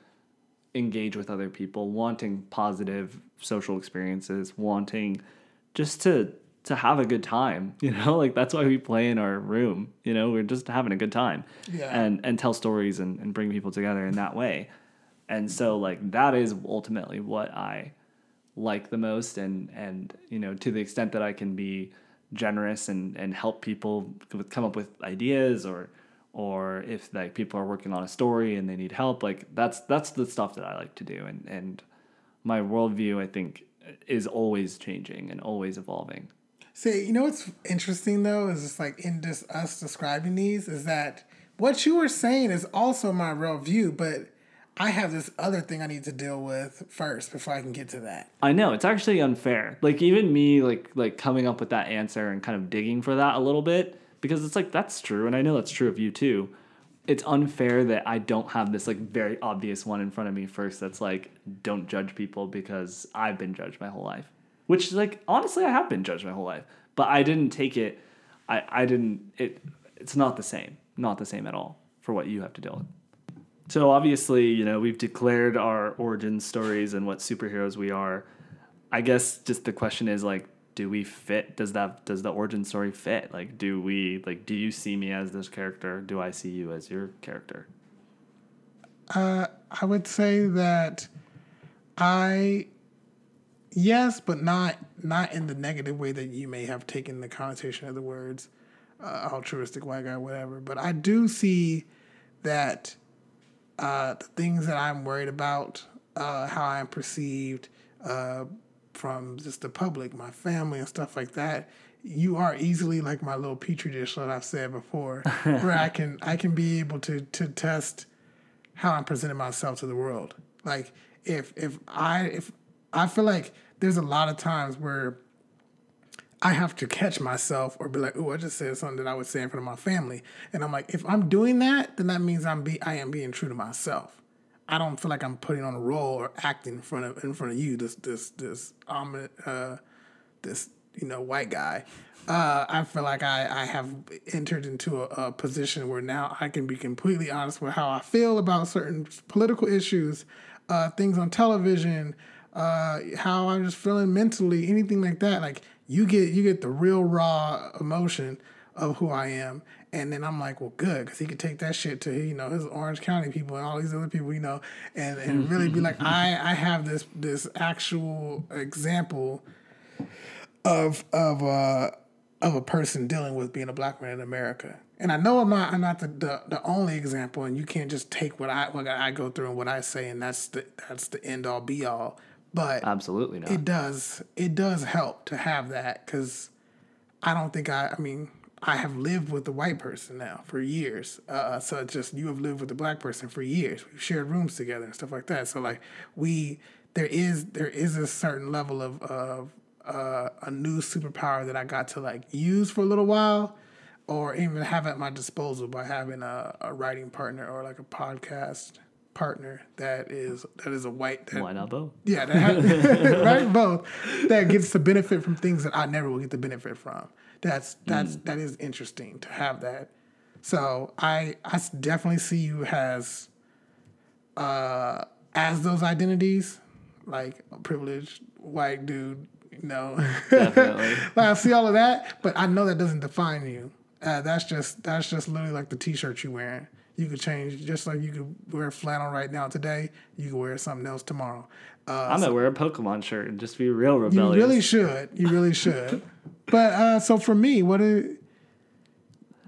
engage with other people, wanting positive social experiences, wanting just to to have a good time, you know? Like that's why we play in our room, you know, we're just having a good time. Yeah. And and tell stories and, and bring people together in that way. And so like that is ultimately what I like the most and and you know, to the extent that I can be generous and and help people come up with ideas or or if like people are working on a story and they need help like that's that's the stuff that i like to do and and my worldview i think is always changing and always evolving see you know what's interesting though is just like in just us describing these is that what you were saying is also my real view but I have this other thing I need to deal with first before I can get to that. I know it's actually unfair. Like even me, like like coming up with that answer and kind of digging for that a little bit because it's like that's true, and I know that's true of you too. It's unfair that I don't have this like very obvious one in front of me first. That's like don't judge people because I've been judged my whole life. Which like honestly, I have been judged my whole life, but I didn't take it. I I didn't. It it's not the same. Not the same at all for what you have to deal with. So obviously, you know, we've declared our origin stories and what superheroes we are. I guess just the question is like, do we fit? Does that does the origin story fit? Like, do we like? Do you see me as this character? Do I see you as your character? Uh, I would say that I, yes, but not not in the negative way that you may have taken the connotation of the words, uh, altruistic white guy, whatever. But I do see that uh, the things that I'm worried about, uh, how I'm perceived uh, from just the public, my family, and stuff like that. You are easily like my little petri dish that I've said before, where I can I can be able to to test how I'm presenting myself to the world. Like if if I if I feel like there's a lot of times where I have to catch myself or be like, oh, I just said something that I would say in front of my family. And I'm like, if I'm doing that, then that means I'm be I am being true to myself. I don't feel like I'm putting on a role or acting in front of in front of you, this this this um uh this, you know, white guy. Uh, I feel like I, I have entered into a, a position where now I can be completely honest with how I feel about certain political issues, uh, things on television, uh, how I'm just feeling mentally, anything like that. Like you get you get the real raw emotion of who I am. And then I'm like, well, good, because he could take that shit to you know his Orange County people and all these other people, you know, and, and really be like, I I have this this actual example of of uh of a person dealing with being a black man in America. And I know I'm not I'm not the, the, the only example, and you can't just take what I what I go through and what I say, and that's the that's the end all be all. But Absolutely not. it does it does help to have that because I don't think I I mean I have lived with the white person now for years. Uh, so it's just you have lived with the black person for years. We've shared rooms together and stuff like that. So like we there is there is a certain level of of uh, a new superpower that I got to like use for a little while, or even have at my disposal by having a, a writing partner or like a podcast partner that is that is a white that Why not both? yeah, that right, both that gets to benefit from things that I never will get to benefit from. That's that's that is interesting to have that. So I I definitely see you as uh as those identities, like a privileged white dude, you know. Definitely. like I see all of that, but I know that doesn't define you. Uh, that's just that's just literally like the t-shirt you're wearing. You could change just like you could wear flannel right now today. You could wear something else tomorrow. Uh, I'm gonna wear a Pokemon shirt and just be real rebellious. you really should. You really should. but uh, so for me, what do,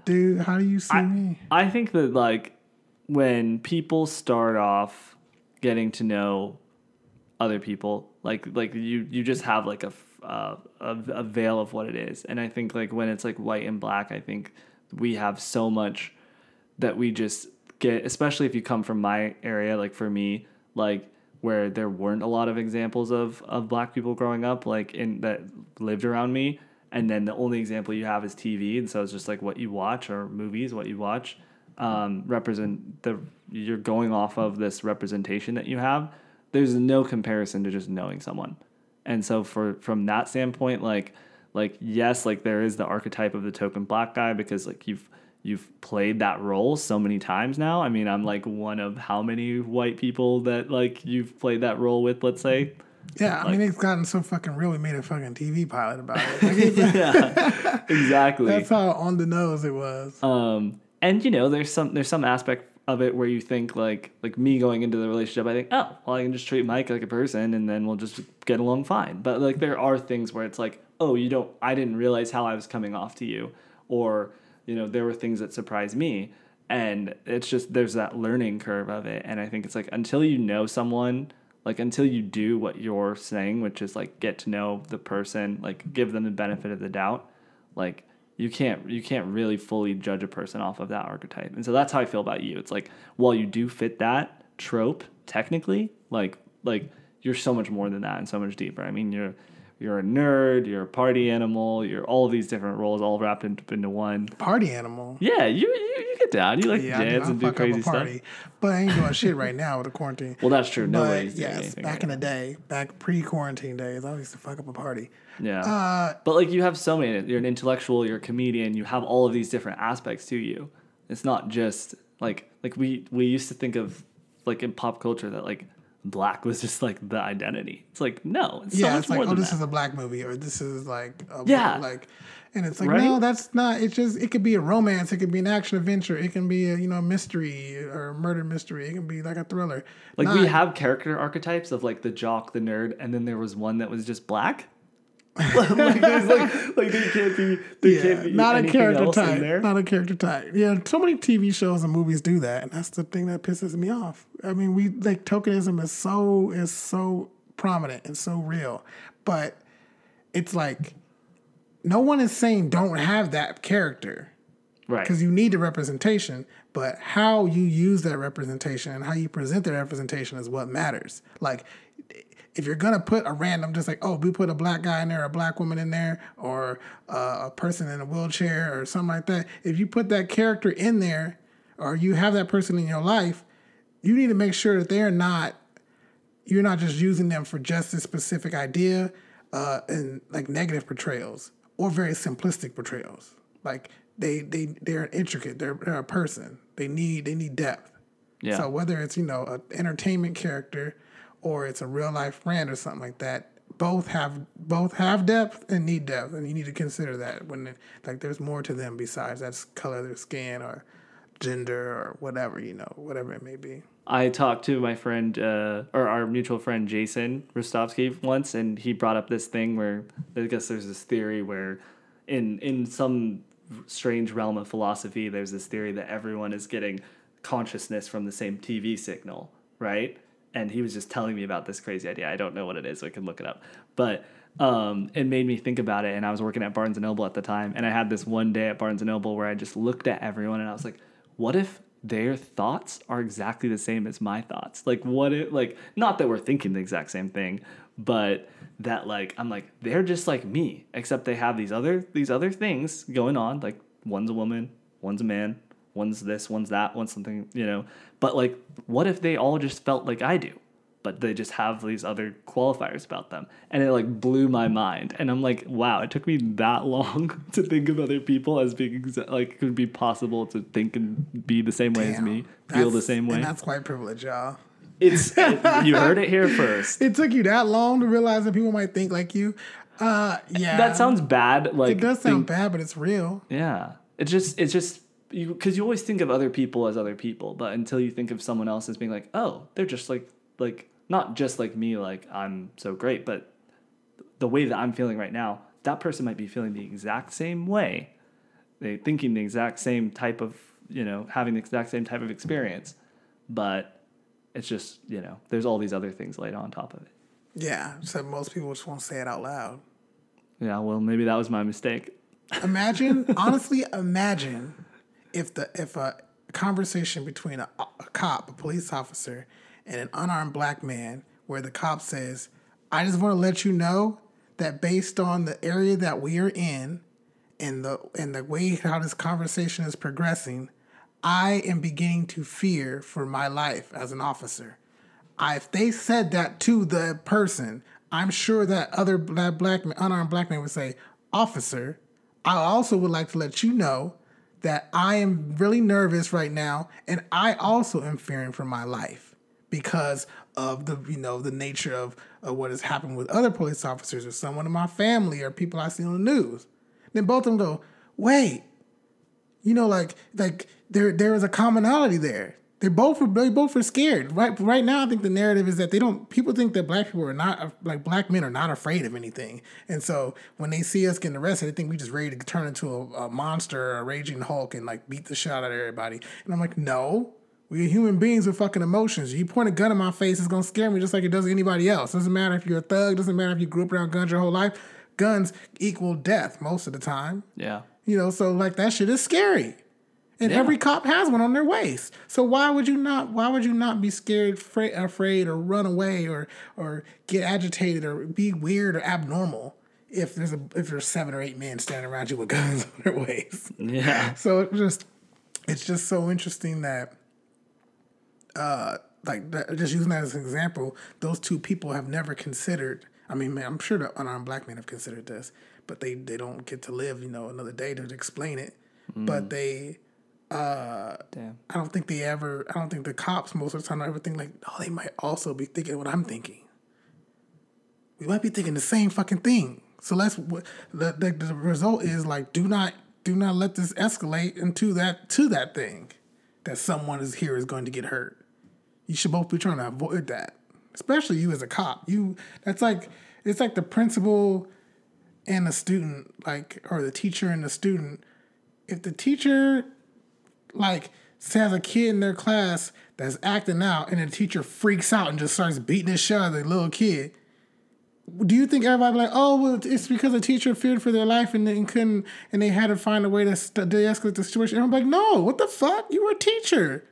dude? How do you see me? I think that like when people start off getting to know other people, like like you you just have like a uh, a, a veil of what it is, and I think like when it's like white and black, I think we have so much that we just get, especially if you come from my area, like for me, like where there weren't a lot of examples of of black people growing up, like in that lived around me, and then the only example you have is TV, and so it's just like what you watch or movies, what you watch, um, represent the you're going off of this representation that you have. There's no comparison to just knowing someone, and so for from that standpoint, like like yes, like there is the archetype of the token black guy because like you've you've played that role so many times now. I mean, I'm like one of how many white people that like you've played that role with, let's say. Yeah, I mean it's gotten so fucking real. We made a fucking TV pilot about it. Like, yeah, exactly. that's how on the nose it was. Um, and you know, there's some there's some aspect of it where you think like like me going into the relationship, I think, oh, well, I can just treat Mike like a person, and then we'll just get along fine. But like there are things where it's like, oh, you don't, I didn't realize how I was coming off to you, or you know, there were things that surprised me, and it's just there's that learning curve of it, and I think it's like until you know someone. Like until you do what you're saying, which is like get to know the person, like give them the benefit of the doubt, like you can't you can't really fully judge a person off of that archetype and so that's how i feel about you it's like while you do fit that trope technically, like like you're so much more than that and so much deeper. I mean, you're you're a nerd, you're a party animal, you're all these different roles all wrapped into, into one. Party animal. Yeah, you, you you get down. You like Yeah, to I dance I'll and do fuck up a crazy stuff. party, but I ain't doing shit right now with the quarantine. Well, that's true. Nobody's yes, back right in the day, back pre-quarantine days, I used to fuck up a party. Yeah. Uh, but like you have so many you're an intellectual, you're a comedian, you have all of these different aspects to you. It's not just like like we we used to think of like in pop culture that like black was just like the identity. It's like no, it's so yeah, much it's like, oh, this that. is a black movie, or this is like, a, Yeah. like, and it's like, Right? no, that's not. It's just, it could be a romance, it could be an action adventure, it can be a you know mystery or a murder mystery, it can be like a thriller. like we have character archetypes of like the jock, the nerd, and then there was one that was just black. like there's like like there can't be there yeah, can't be not a character type, there. not a character type. Yeah, so many TV shows and movies do that, and that's the thing that pisses me off. I mean, we like tokenism is so is so prominent and so real, but it's like no one is saying don't have that character right. because you need the representation, but how you use that representation and how you present that representation is what matters. Like, if you're gonna put a random, just like, oh, we put a black guy in there, a black woman in there, or uh, a person in a wheelchair, or something like that, if you put that character in there, or you have that person in your life, you need to make sure that they're not you're not just using them for just a specific idea uh, and like negative portrayals or very simplistic portrayals. Like they they they're intricate. They're, they're a person. They need they need depth. Yeah. So whether it's you know an entertainment character or it's a real life friend or something like that, both have both have depth and need depth, and you need to consider that when like there's more to them besides that's color their skin or gender or whatever you know whatever it may be. I talked to my friend, uh, or our mutual friend Jason Rostovsky once, and he brought up this thing where I guess there's this theory where, in in some strange realm of philosophy, there's this theory that everyone is getting consciousness from the same TV signal, right? And he was just telling me about this crazy idea. I don't know what it is, so I can look it up. But um, it made me think about it. And I was working at Barnes and Noble at the time, and I had this one day at Barnes and Noble where I just looked at everyone and I was like, what if their thoughts are exactly the same as my thoughts. Like what it like not that we're thinking the exact same thing, but that like I'm like they're just like me, except they have these other these other things going on. Like one's a woman, one's a man, one's this, one's that, one's something, you know. But like what if they all just felt like I do? But they just have these other qualifiers about them. And it like blew my mind. And I'm like, wow, it took me that long to think of other people as being exa- like it could be possible to think and be the same way as me, feel the same way. And that's white privilege, y'all. It's it- you heard it here first. It took you that long to realize that people might think like you. Uh, yeah, That sounds bad. Like It does sound think- bad, but it's real. Yeah, it's just it's just you because you always think of other people as other people, but until you think of someone else as being like, oh, they're just like like not just like me, like I'm so great, but the way that I'm feeling right now, that person might be feeling the exact same way. They thinking the exact same type of you know having the exact same type of experience, but it's just you know there's all these other things laid on top of it. Yeah, so most people just won't say it out loud. Yeah, well maybe that was my mistake. Imagine, honestly, imagine if the if a conversation between a, a cop, a police officer, and an unarmed black man, where the cop says, "I just want to let you know that based on the area that we are in, and the and the way how this conversation is progressing, I am beginning to fear for my life as an officer." I, if they said that to the person, I'm sure that other black, black unarmed black man would say, "Officer, I also would like to let you know that I am really nervous right now, and I also am fearing for my life because of the you know the nature of, of what has happened with other police officers or someone in my family or people I see on the news." Then both of them go, "Wait, you know, like like there there is a commonality there. They both are they both are scared. Right right now, I think the narrative is that they don't. People think that black people are not like black men are not afraid of anything, and so when they see us getting arrested, they think we just ready to turn into a, a monster, or a raging Hulk, and like beat the shit out of everybody. And I'm like, no. We're human beings with fucking emotions. You point a gun in my face, it's gonna scare me just like it does anybody else. Doesn't matter if you're a thug, doesn't matter if you grew up around guns your whole life. Guns equal death most of the time. Yeah. You know, so like that shit is scary. And Yeah. every cop has one on their waist. So why would you not? Why would you not be scared, afraid, afraid, or run away, or or get agitated, or be weird or abnormal if there's a if there's seven or eight men standing around you with guns on their waist? Yeah. So it just it's just so interesting that uh like that, just using that as an example, those two people have never considered. I mean, man, I'm sure the unarmed black men have considered this, but they they don't get to live, you know, another day to explain it. But they, Damn. I don't think they ever. I don't think the cops most of the time ever think like, oh, they might also be thinking what I'm thinking. We might be thinking the same fucking thing. So let's. The, the the result is like, do not do not let this escalate into that to that thing, that someone is here is going to get hurt. You should both be trying to avoid that, especially you as a cop. You that's like it's like the principal and the student, like or the teacher and the student. If the teacher like has a kid in their class that's acting out and the teacher freaks out and just starts beating the shit out of the little kid, do you think everybody like, oh, well, it's because the teacher feared for their life and, and couldn't, and they had to find a way to st- de-escalate the situation? And I'm like, no, what the fuck? You were a teacher.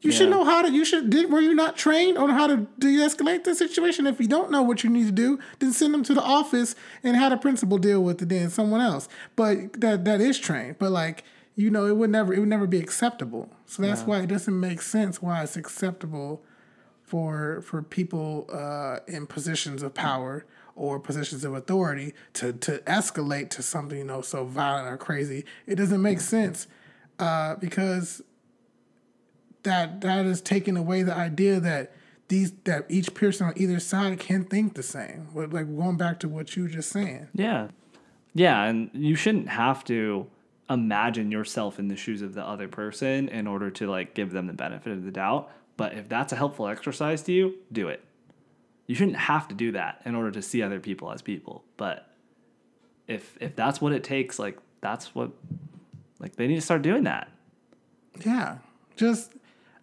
You should know how to. You should. Did were you not trained on how to de-escalate the situation? If you don't know what you need to do, then send them to the office and have the principal deal with it. Then someone else. But that that is trained. But like you know, it would never it would never be acceptable. So that's why it doesn't make sense why it's acceptable for for people uh, in positions of power or positions of authority to to escalate to something you know so violent or crazy. It doesn't make sense uh, because that that is taking away the idea that these that each person on either side can think the same. Like going back to what you were just saying. Yeah. Yeah, and you shouldn't have to imagine yourself in the shoes of the other person in order to like give them the benefit of the doubt. But if that's a helpful exercise to you, do it. You shouldn't have to do that in order to see other people as people. But if if that's what it takes, like that's what like they need to start doing that. Yeah. Just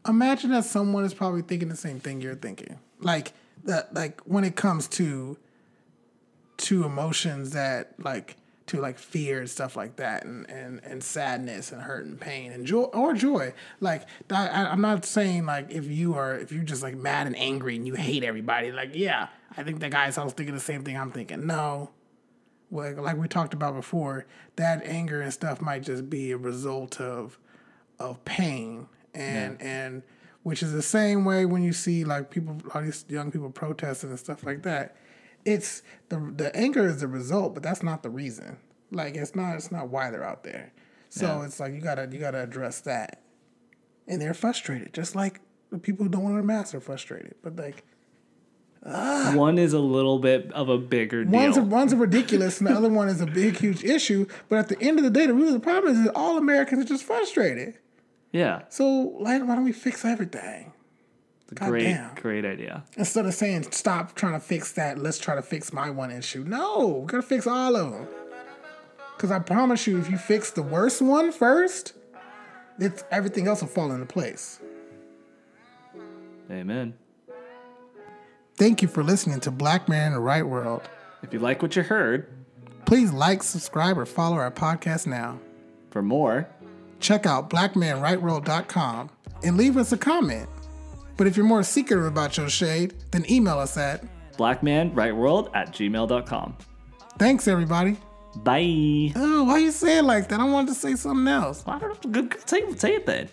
imagine that someone is probably thinking the same thing you're thinking. Like that like when it comes to to emotions that like to like fear and stuff like that and, and, and sadness and hurt and pain and joy or joy. Like that, I, I'm not saying like if you are if you're just like mad and angry and you hate everybody, like yeah, I think that guy's also thinking the same thing I'm thinking. No. Well, like we talked about before, that anger and stuff might just be a result of of pain and and which is the same way when you see like people all these young people protesting and stuff like that it's the the anger is the result but that's not the reason like it's not it's not why they're out there so it's like you gotta you gotta address that and they're frustrated just like the people who don't want to wear masks are frustrated but like ah. One is a little bit of a bigger deal. One's a, one's a ridiculous, and the other one is a big, huge issue. But at the end of the day, the really the problem is that all Americans are just frustrated. yeah. So, like, why don't we fix everything? God great, damn. great idea. Instead of saying, stop trying to fix that, let's try to fix my one issue. No, we gotta fix all of them. Because I promise you, if you fix the worst one first, it's, everything else will fall into place. Amen. Thank you for listening to Black Man in the Right World. If you like what you heard, Please like, subscribe, or follow our podcast now. for more, check out blackmanrightworld.com and leave us a comment. But if you're more secretive about your shade, then email us at blackmanrightworld at gmail.com. thanks everybody. Bye. Oh, why you say it like that? I wanted to say something else. I don't know. Good, good, say, say it then.